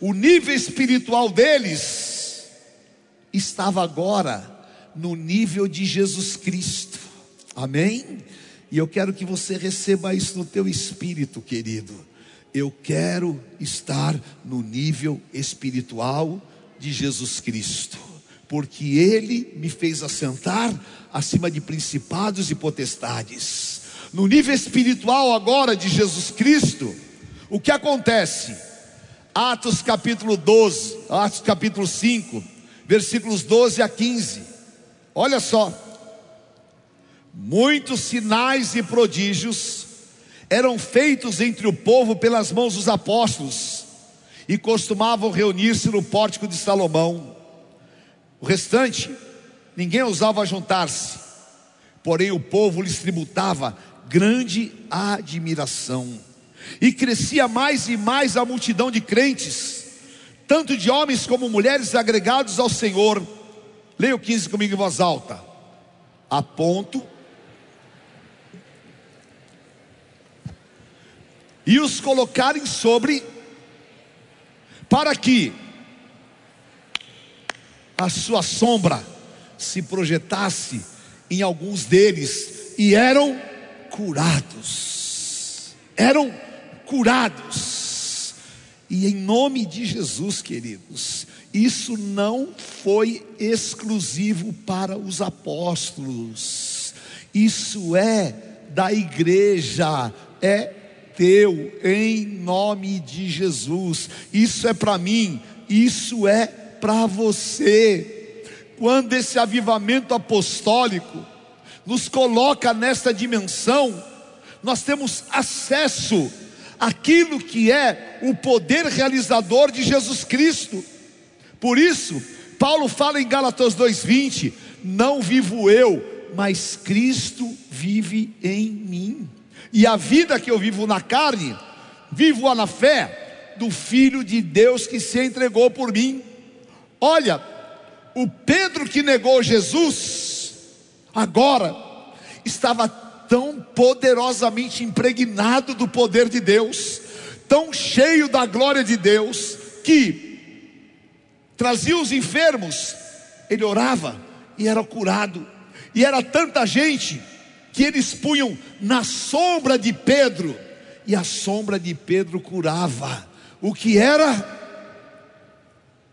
O nível espiritual deles estava agora no nível de Jesus Cristo. Amém? E eu quero que você receba isso no teu espírito, querido. Eu quero estar no nível espiritual de Jesus Cristo, porque Ele me fez assentar acima de principados e potestades. No nível espiritual agora de Jesus Cristo, o que acontece? Atos capítulo 12, Atos capítulo 5, versículos 12 a 15. Olha só. Muitos sinais e prodígios eram feitos entre o povo pelas mãos dos apóstolos e costumavam reunir-se no pórtico de Salomão. O restante, ninguém ousava juntar-se, porém o povo lhes tributava grande admiração. E crescia mais e mais a multidão de crentes, tanto de homens como mulheres agregados ao Senhor. Leia o 15 comigo em voz alta. A ponto e os colocarem sobre, para que a sua sombra se projetasse em alguns deles, e eram curados. Eram curados. E em nome de Jesus, queridos, isso não foi exclusivo para os apóstolos, isso é da igreja, é teu, em nome de Jesus. Isso é para mim, isso é para você. Quando esse avivamento apostólico nos coloca nessa dimensão, nós temos acesso àquilo que é o poder realizador de Jesus Cristo. Por isso, Paulo fala em Gálatas 2:20, não vivo eu, mas Cristo vive em mim. E a vida que eu vivo na carne, vivo-a na fé do Filho de Deus que se entregou por mim. Olha, o Pedro que negou Jesus, agora estava tão poderosamente impregnado do poder de Deus, tão cheio da glória de Deus, que trazia os enfermos, ele orava e era curado, e era tanta gente que eles punham na sombra de Pedro, e a sombra de Pedro curava. O que era?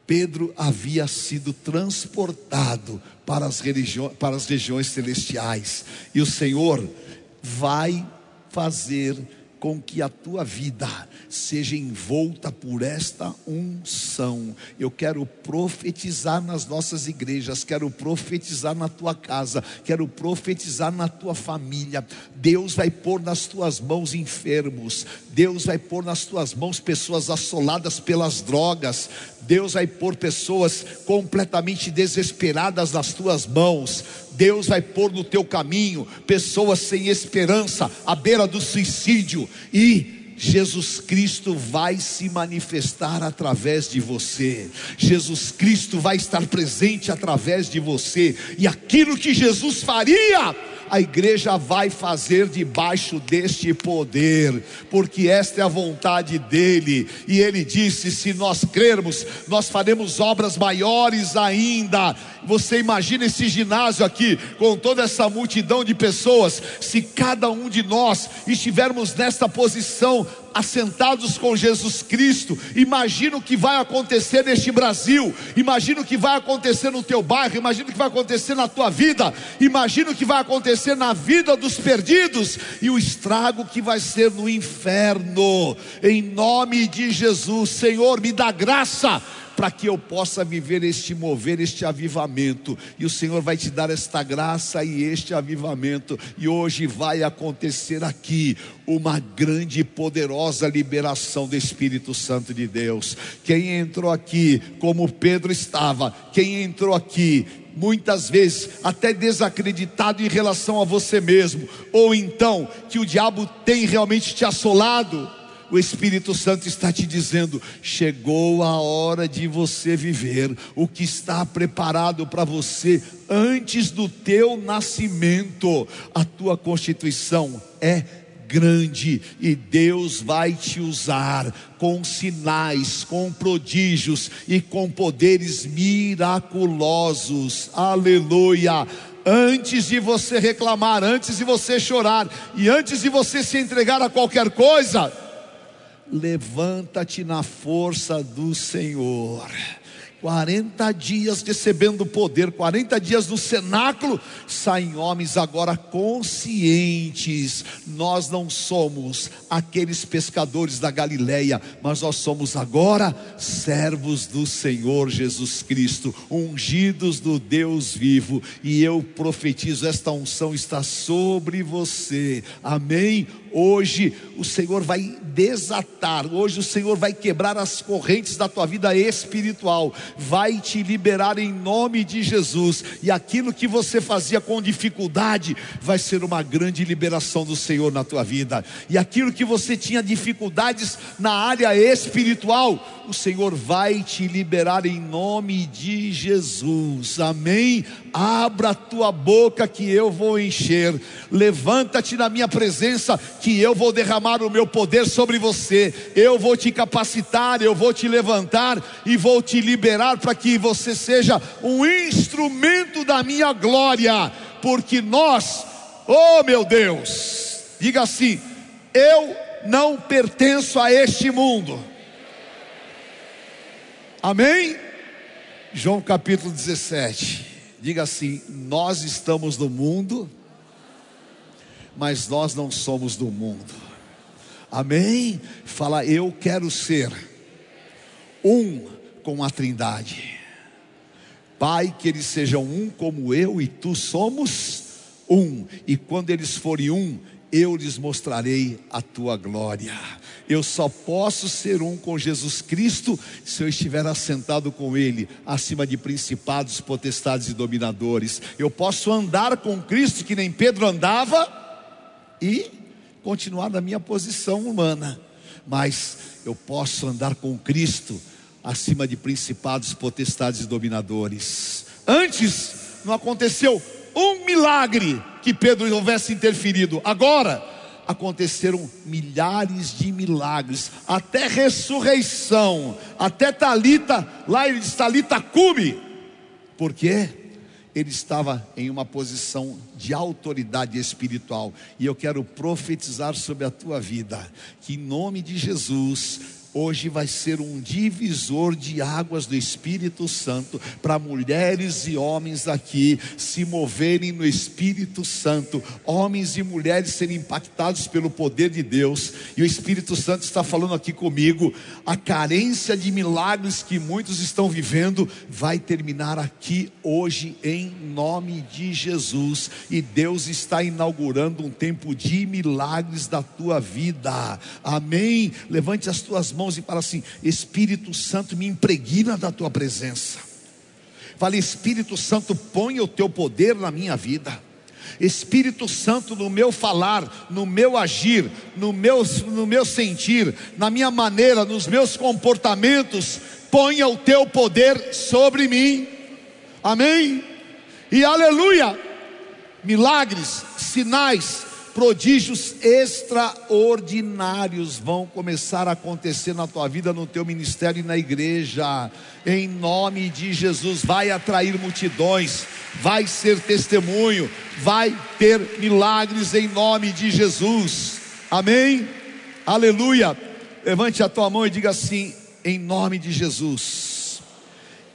Pedro havia sido transportado para as, para as regiões celestiais, e o Senhor vai fazer com que a tua vida seja envolta por esta unção. Eu quero profetizar nas nossas igrejas, quero profetizar na tua casa, quero profetizar na tua família. Deus vai pôr nas tuas mãos enfermos, Deus vai pôr nas tuas mãos pessoas assoladas pelas drogas, Deus vai pôr pessoas completamente desesperadas nas tuas mãos. Deus vai pôr no teu caminho pessoas sem esperança, à beira do suicídio, e Jesus Cristo vai se manifestar através de você. Jesus Cristo vai estar presente através de você. E aquilo que Jesus faria, a igreja vai fazer debaixo deste poder, porque esta é a vontade dele. E ele disse: se nós crermos, nós faremos obras maiores ainda. Você imagina esse ginásio aqui, com toda essa multidão de pessoas, se cada um de nós estivermos nesta posição, assentados com Jesus Cristo. Imagina o que vai acontecer neste Brasil. Imagina o que vai acontecer no teu bairro. Imagina o que vai acontecer na tua vida. Imagina o que vai acontecer na vida dos perdidos e o estrago que vai ser no inferno. Em nome de Jesus, Senhor, me dá graça para que eu possa viver este mover, este avivamento. E o Senhor vai te dar esta graça e este avivamento. E hoje vai acontecer aqui uma grande e poderosa liberação do Espírito Santo de Deus. Quem entrou aqui, como Pedro estava, quem entrou aqui muitas vezes até desacreditado em relação a você mesmo, ou então que o diabo tem realmente te assolado, o Espírito Santo está te dizendo: chegou a hora de você viver o que está preparado para você antes do teu nascimento. A tua constituição é grande e Deus vai te usar com sinais, com prodígios e com poderes miraculosos. Aleluia! Antes de você reclamar, antes de você chorar e antes de você se entregar a qualquer coisa, levanta-te na força do Senhor. 40 dias recebendo poder, 40 dias no cenáculo, saem homens agora conscientes. Nós não somos aqueles pescadores da Galileia, mas nós somos agora servos do Senhor Jesus Cristo, ungidos do Deus vivo, e eu profetizo: esta unção está sobre você. Amém Hoje o Senhor vai desatar, hoje o Senhor vai quebrar as correntes da tua vida espiritual, vai te liberar em nome de Jesus, e aquilo que você fazia com dificuldade vai ser uma grande liberação do Senhor na tua vida, e aquilo que você tinha dificuldades na área espiritual, o Senhor vai te liberar em nome de Jesus, amém? Abra a tua boca que eu vou encher, levanta-te na minha presença que eu vou derramar o meu poder sobre você, eu vou te capacitar, eu vou te levantar e vou te liberar para que você seja um instrumento da minha glória, porque nós, oh meu Deus, diga assim: eu não pertenço a este mundo. Amém? João capítulo 17. Diga assim: Nós estamos no mundo, mas nós não somos do mundo. Amém? Fala, eu quero ser um com a Trindade. Pai, que eles sejam um como eu e tu somos um. E quando eles forem um, eu lhes mostrarei a tua glória. Eu só posso ser um com Jesus Cristo se eu estiver assentado com Ele, acima de principados, potestades e dominadores. Eu posso andar com Cristo que nem Pedro andava e continuar na minha posição humana, mas eu posso andar com Cristo acima de principados, potestades e dominadores. Antes não aconteceu um milagre que Pedro houvesse interferido. Agora aconteceram milhares de milagres, até ressurreição, até Talita, lá ele diz Talita cume. Por quê? Ele estava em uma posição de autoridade espiritual. E eu quero profetizar sobre a tua vida, que em nome de Jesus, hoje vai ser um divisor de águas do Espírito Santo para mulheres e homens aqui se moverem no Espírito Santo, homens e mulheres serem impactados pelo poder de Deus. E o Espírito Santo está falando aqui comigo, a carência de milagres que muitos estão vivendo vai terminar aqui hoje em nome de Jesus. E Deus está inaugurando um tempo de milagres da tua vida. Amém. Levante as tuas mãos mãos e fala assim: Espírito Santo, me impregna da tua presença. Fale, Espírito Santo, põe o teu poder na minha vida. Espírito Santo, no meu falar, no meu agir, no meu, no meu sentir, na minha maneira, nos meus comportamentos, ponha o teu poder sobre mim. Amém? E aleluia! Milagres, sinais, prodígios extraordinários vão começar a acontecer na tua vida, no teu ministério e na igreja. Em nome de Jesus, vai atrair multidões, vai ser testemunho, vai ter milagres em nome de Jesus. Amém? Aleluia. Levante a tua mão e diga assim: em nome de Jesus,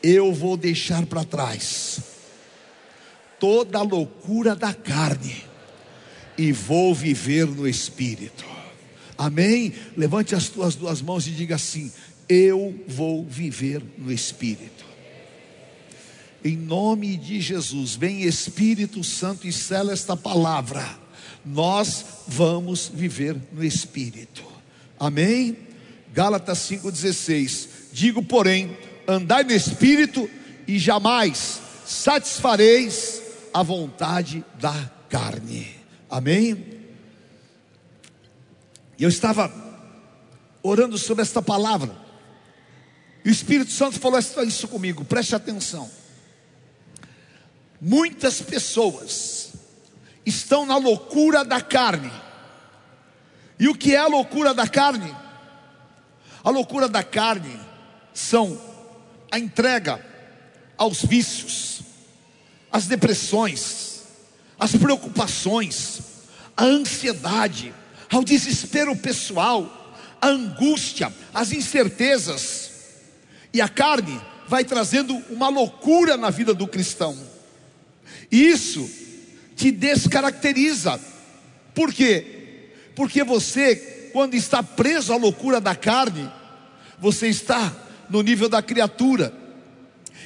eu vou deixar para trás toda a loucura da carne e vou viver no Espírito. Amém? Levante as tuas duas mãos e diga assim: eu vou viver no Espírito. Em nome de Jesus, vem Espírito Santo e sela esta palavra. Nós vamos viver no Espírito. Amém? Gálatas 5,16. Digo, porém, andai no Espírito e jamais satisfareis a vontade da carne. Amém? E eu estava orando sobre esta palavra. E o Espírito Santo falou isso comigo, preste atenção. Muitas pessoas estão na loucura da carne. E o que é a loucura da carne? A loucura da carne são a entrega aos vícios, às depressões, às preocupações, à ansiedade, ao desespero pessoal, à angústia, às incertezas. E a carne vai trazendo uma loucura na vida do cristão. E isso te descaracteriza. Por quê? Porque você, quando está preso à loucura da carne, você está no nível da criatura.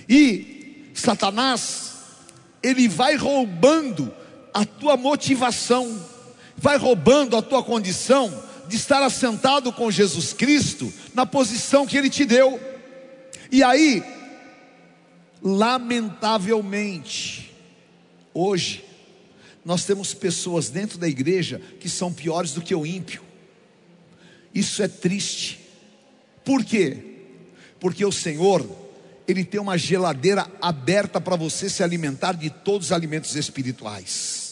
E Satanás, ele vai roubando a tua motivação, vai roubando a tua condição de estar assentado com Jesus Cristo na posição que ele te deu. E aí, lamentavelmente, hoje, nós temos pessoas dentro da igreja que são piores do que o ímpio. Isso é triste. Por quê? porque o Senhor, Ele tem uma geladeira aberta para você se alimentar de todos os alimentos espirituais,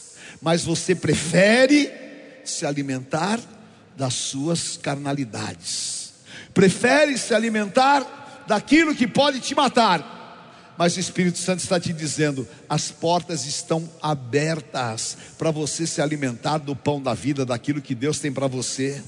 mas você prefere se alimentar das suas carnalidades, prefere se alimentar daquilo que pode te matar. Mas o Espírito Santo está te dizendo: as portas estão abertas para você se alimentar do pão da vida, daquilo que Deus tem para você.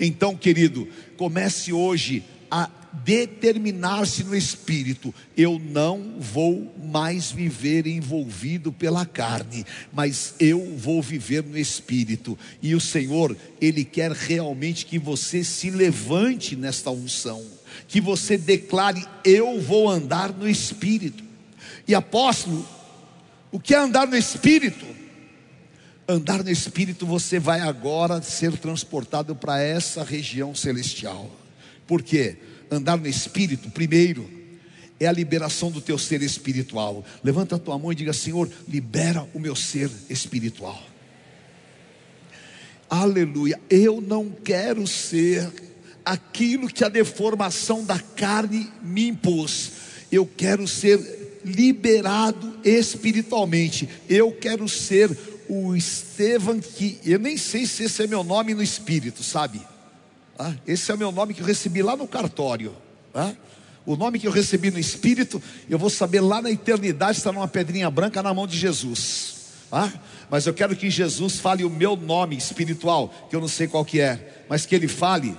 Então, querido, comece hoje a determinar-se no espírito: eu não vou mais viver envolvido pela carne, mas eu vou viver no espírito. E o Senhor, Ele quer realmente que você se levante nesta unção, que você declare: eu vou andar no espírito. E apóstolo, o que é andar no espírito? Andar no espírito, você vai agora ser transportado para essa região celestial. Por quê? andar no espírito, primeiro, é a liberação do teu ser espiritual. Levanta a tua mão e diga: Senhor, libera o meu ser espiritual. Aleluia. Eu não quero ser aquilo que a deformação da carne me impôs. Eu quero ser liberado espiritualmente. Eu quero ser o Estevam que eu nem sei se esse é meu nome no espírito, sabe? Ah, esse é o meu nome que eu recebi lá no cartório. Ah, o nome que eu recebi no Espírito, eu vou saber lá na eternidade, está numa pedrinha branca na mão de Jesus. Ah, mas eu quero que Jesus fale o meu nome espiritual, que eu não sei qual que é, mas que ele fale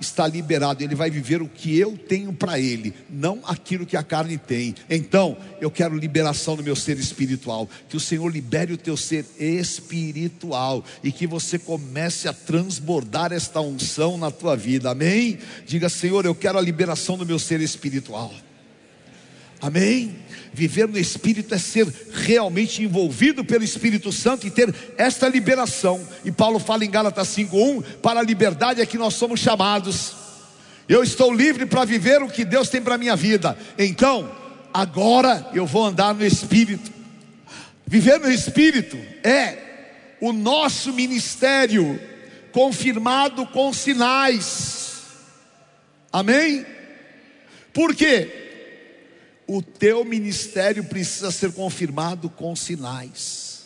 está liberado, ele vai viver o que eu tenho para ele, não aquilo que a carne tem. Então, eu quero liberação no meu ser espiritual, que o Senhor libere o teu ser espiritual e que você comece a transbordar esta unção na tua vida. Amém? Diga, Senhor, eu quero a liberação do meu ser espiritual. Amém? Viver no Espírito é ser realmente envolvido pelo Espírito Santo e ter esta liberação. E Paulo fala em Gálatas 5:1, para a liberdade é que nós somos chamados. Eu estou livre para viver o que Deus tem para minha vida. Então, agora eu vou andar no Espírito. Viver no Espírito é o nosso ministério confirmado com sinais. Amém? Por quê? O teu ministério precisa ser confirmado com sinais.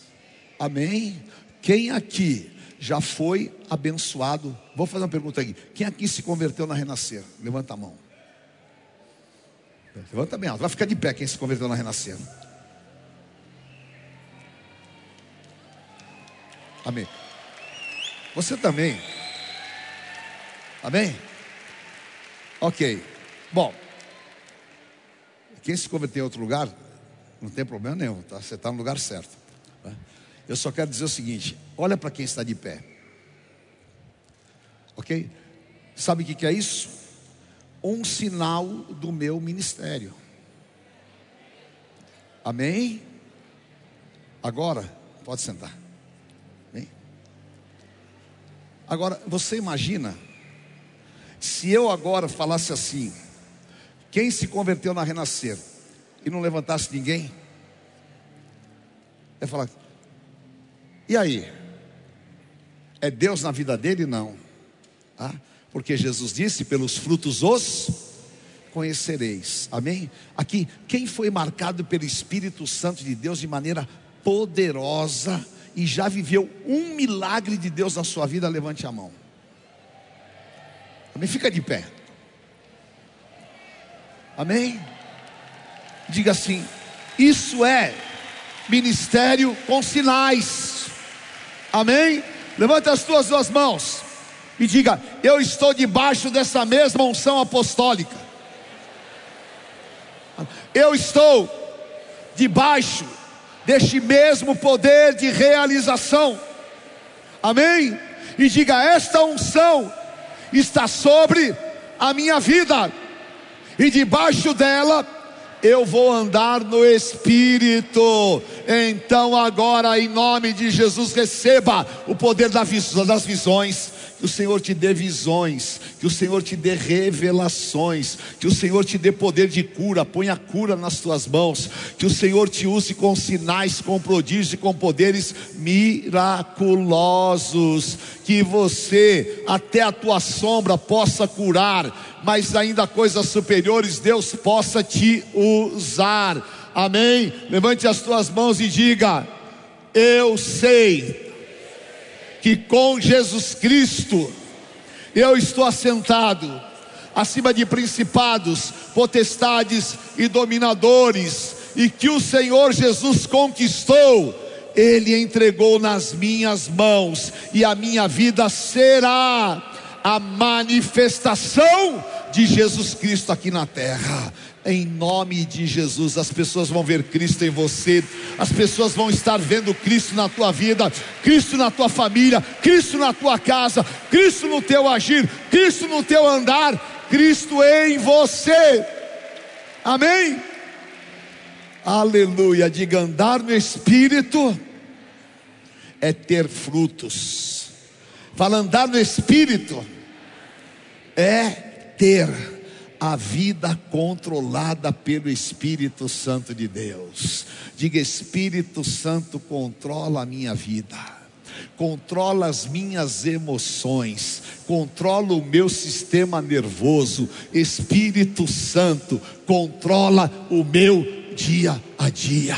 Amém? Quem aqui já foi abençoado? Vou fazer uma pergunta aqui. Quem aqui se converteu na Renascer? Levanta a mão. Levanta bem alto. Vai ficar de pé quem se converteu na Renascer. Amém. Você também. Amém? Ok. Bom, quem se converter em outro lugar, não tem problema nenhum, tá? você está no lugar certo. Tá? Eu só quero dizer o seguinte: olha para quem está de pé, ok? Sabe o que, que é isso? um sinal do meu ministério. Amém? Agora, pode sentar. Bem. Agora, você imagina se eu agora falasse assim: quem se converteu na renascer e não levantasse ninguém? É falar, e aí? É Deus na vida dele? Não. Ah, porque Jesus disse: pelos frutos os conhecereis. Amém? Aqui, quem foi marcado pelo Espírito Santo de Deus de maneira poderosa e já viveu um milagre de Deus na sua vida, levante a mão. Amém? Fica de pé. Amém? Diga assim: isso é ministério com sinais. Amém? Levante as tuas duas mãos e diga: Eu estou debaixo dessa mesma unção apostólica. Eu estou debaixo deste mesmo poder de realização. Amém? E diga: Esta unção está sobre a minha vida, e debaixo dela eu vou andar no Espírito. Então, agora, em nome de Jesus, receba o poder das visões. Que o Senhor te dê visões, que o Senhor te dê revelações, que o Senhor te dê poder de cura, ponha cura nas tuas mãos, que o Senhor te use com sinais, com prodígios e com poderes miraculosos, que você, até a tua sombra, possa curar, mas ainda coisas superiores, Deus possa te usar. Amém? Levante as tuas mãos e diga: Eu sei que com Jesus Cristo eu estou assentado acima de principados, potestades e dominadores, e que o Senhor Jesus conquistou, Ele entregou nas minhas mãos, e a minha vida será a manifestação de Jesus Cristo aqui na terra. Em nome de Jesus, as pessoas vão ver Cristo em você, as pessoas vão estar vendo Cristo na tua vida, Cristo na tua família, Cristo na tua casa, Cristo no teu agir, Cristo no teu andar, Cristo em você. Amém? Aleluia. Diga andar no Espírito é ter frutos. Fala andar no Espírito é ter a vida controlada pelo Espírito Santo de Deus. Diga: Espírito Santo, controla a minha vida, controla as minhas emoções, controla o meu sistema nervoso. Espírito Santo, controla o meu dia a dia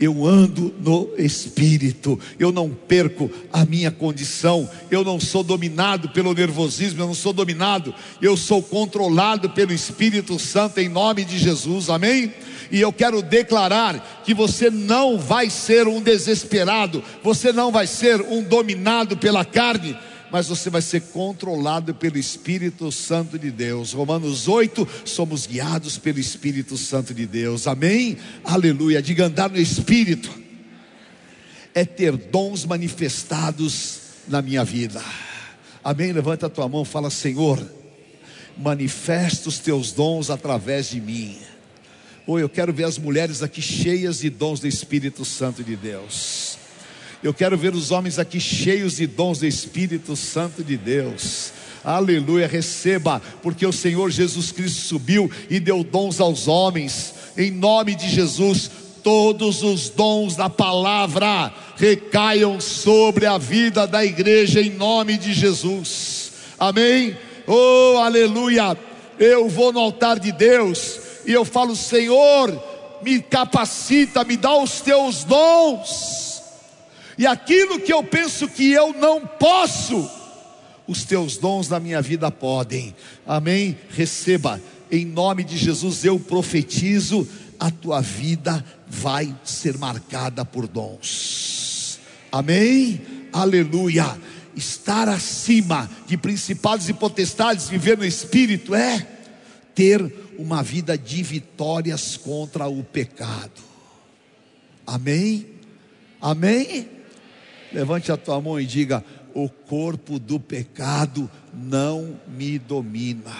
eu ando no Espírito, eu não perco a minha condição, eu não sou dominado pelo nervosismo, eu não sou dominado, eu sou controlado pelo Espírito Santo em nome de Jesus, amém? E eu quero declarar que você não vai ser um desesperado, você não vai ser um dominado pela carne, mas você vai ser controlado pelo Espírito Santo de Deus. Romanos 8, somos guiados pelo Espírito Santo de Deus. Amém? Aleluia. Diga andar no Espírito é ter dons manifestados na minha vida. Amém? Levanta a tua mão, fala: Senhor, manifesta os teus dons através de mim. Ou eu quero ver as mulheres aqui cheias de dons do Espírito Santo de Deus. Eu quero ver os homens aqui cheios de dons do Espírito Santo de Deus. Aleluia, receba, porque o Senhor Jesus Cristo subiu e deu dons aos homens. Em nome de Jesus, todos os dons da palavra recaiam sobre a vida da igreja em nome de Jesus. Amém? Oh, aleluia. Eu vou no altar de Deus e eu falo: Senhor, me capacita, me dá os teus dons e aquilo que eu penso que eu não posso, os teus dons na minha vida podem. Amém? Receba, em nome de Jesus eu profetizo, a tua vida vai ser marcada por dons. Amém? Aleluia. Estar acima de principados e potestades, viver no espírito é ter uma vida de vitórias contra o pecado. Amém? Amém? Levante a tua mão e diga: O corpo do pecado não me domina.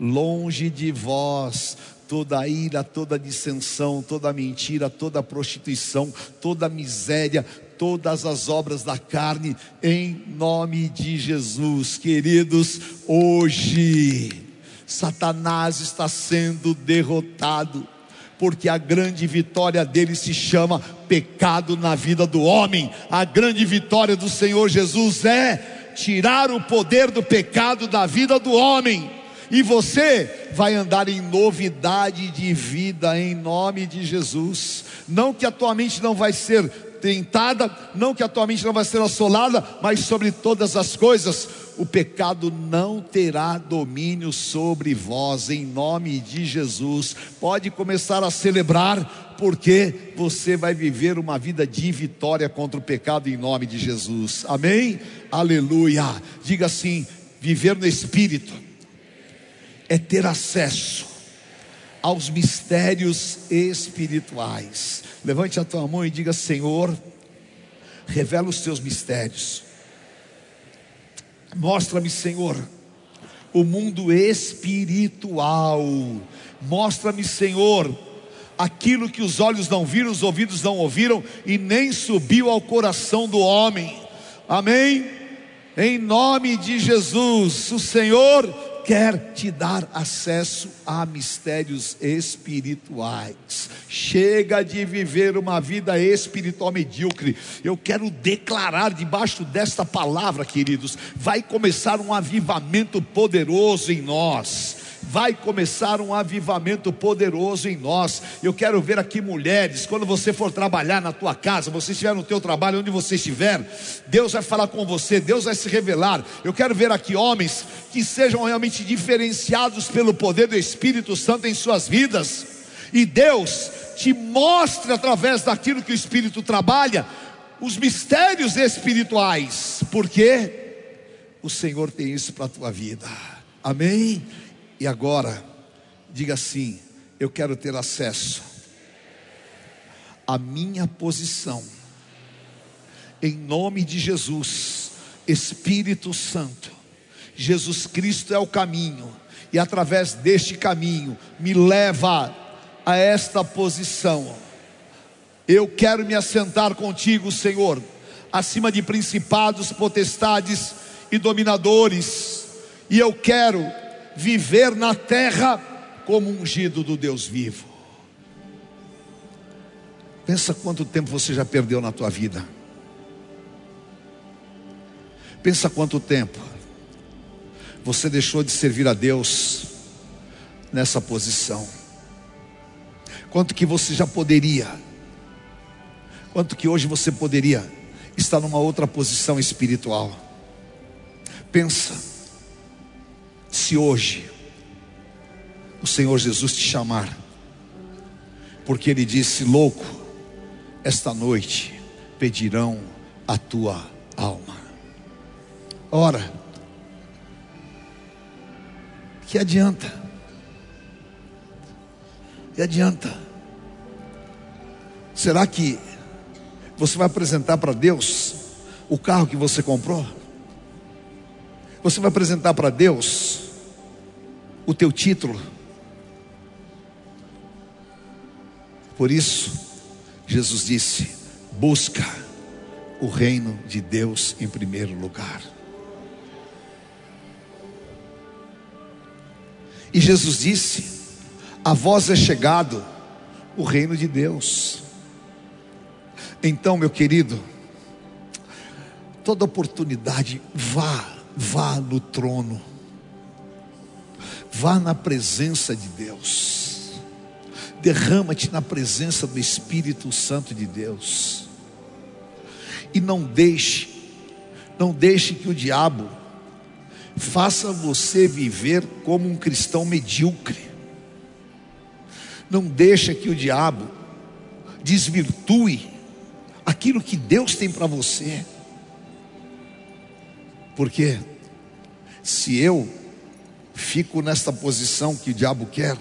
longe de vós toda ira, toda dissensão, toda mentira, toda prostituição, toda miséria, todas as obras da carne, em nome de Jesus, queridos, hoje Satanás está sendo derrotado, porque a grande vitória dele se chama pecado na vida do homem. A grande vitória do Senhor Jesus é tirar o poder do pecado da vida do homem. E você vai andar em novidade de vida em nome de Jesus. Não que a tua mente não vai ser tentada, não que a tua mente não vai ser assolada, mas sobre todas as coisas, o pecado não terá domínio sobre vós, em nome de Jesus. Pode começar a celebrar, porque você vai viver uma vida de vitória contra o pecado, em nome de Jesus. Amém? Aleluia. Diga assim: viver no Espírito é ter acesso aos mistérios espirituais. Levante a tua mão e diga: Senhor, revela os teus mistérios. Mostra-me, Senhor, o mundo espiritual. Mostra-me, Senhor, aquilo que os olhos não viram, os ouvidos não ouviram e nem subiu ao coração do homem. Amém? Em nome de Jesus, o Senhor quer te dar acesso a mistérios espirituais. Chega de viver uma vida espiritual medíocre. Eu quero declarar debaixo desta palavra, queridos, vai começar um avivamento poderoso em nós vai começar um avivamento poderoso em nós. Eu quero ver aqui mulheres, quando você for trabalhar na tua casa, você estiver no teu trabalho, onde você estiver, Deus vai falar com você, Deus vai se revelar. Eu quero ver aqui homens que sejam realmente diferenciados pelo poder do Espírito Santo em suas vidas. E Deus te mostre através daquilo que o Espírito trabalha, os mistérios espirituais, porque o Senhor tem isso para a tua vida. Amém? E agora, diga assim: eu quero ter acesso à minha posição, em nome de Jesus, Espírito Santo. Jesus Cristo é o caminho, e através deste caminho me leva a esta posição. Eu quero me assentar contigo, Senhor, acima de principados, potestades e dominadores, e eu quero viver na terra como ungido do Deus vivo. Pensa quanto tempo você já perdeu na tua vida. Pensa quanto tempo você deixou de servir a Deus nessa posição. Quanto que você já poderia, quanto que hoje você poderia estar numa outra posição espiritual. Pensa se hoje o Senhor Jesus te chamar, porque Ele disse: Louco, esta noite pedirão a tua alma. Ora, que adianta? Que adianta? Será que você vai apresentar para Deus o carro que você comprou? Você vai apresentar para Deus o teu título. Por isso, Jesus disse: busca o reino de Deus em primeiro lugar. E Jesus disse: a vós é chegado o reino de Deus. Então, meu querido, toda oportunidade, vá, vá no trono Vá na presença de Deus. Derrama-te na presença do Espírito Santo de Deus. E não deixe, não deixe que o diabo faça você viver como um cristão medíocre. Não deixe que o diabo desvirtue aquilo que Deus tem para você. Porque se eu fico nesta posição que o diabo quer,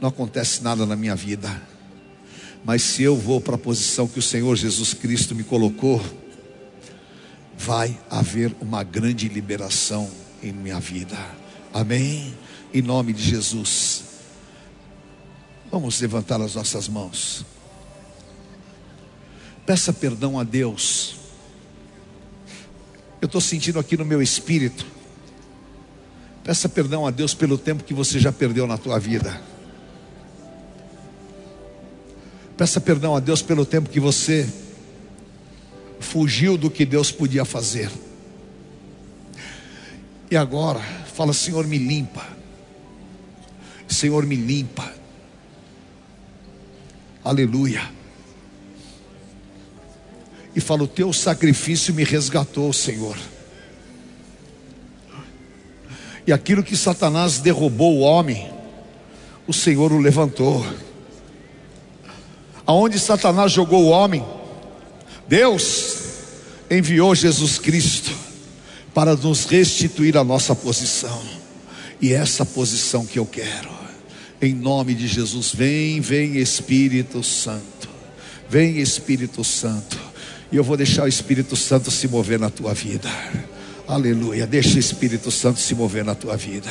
não acontece nada na minha vida. Mas se eu vou para a posição que o Senhor Jesus Cristo me colocou, vai haver uma grande liberação em minha vida. Amém? Em nome de Jesus. Vamos levantar as nossas mãos. Peça perdão a Deus. Eu estou sentindo aqui no meu espírito. Peça perdão a Deus pelo tempo que você já perdeu na tua vida. Peça perdão a Deus pelo tempo que você fugiu do que Deus podia fazer. E agora, fala: Senhor, me limpa. Senhor, me limpa. Aleluia. E fala: O teu sacrifício me resgatou, Senhor. E aquilo que Satanás derrubou o homem, o Senhor o levantou. Aonde Satanás jogou o homem, Deus enviou Jesus Cristo para nos restituir a nossa posição. E é essa posição que eu quero. Em nome de Jesus, vem, vem Espírito Santo. Vem Espírito Santo. E eu vou deixar o Espírito Santo se mover na tua vida. Aleluia. Deixa o Espírito Santo se mover na tua vida.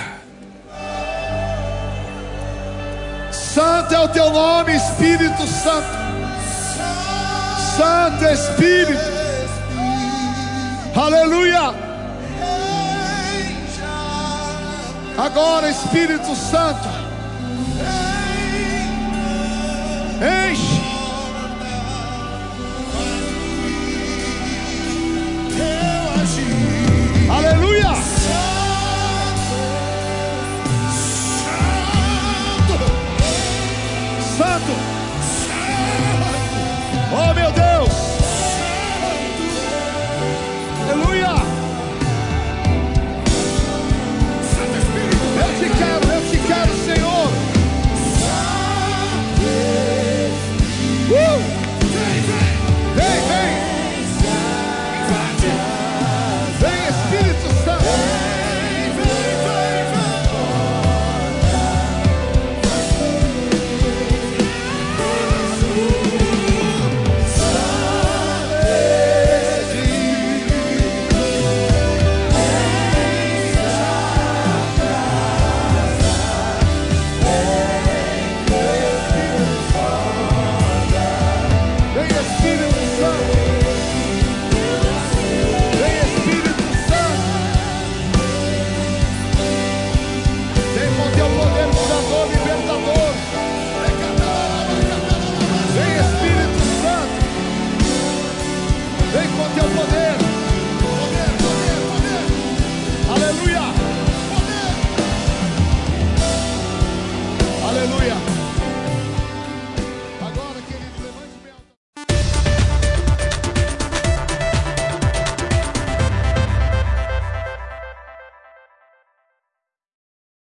Santo é o teu nome, Espírito Santo. Santo Espírito. Aleluia. Agora, Espírito Santo. Enche Hallelujah.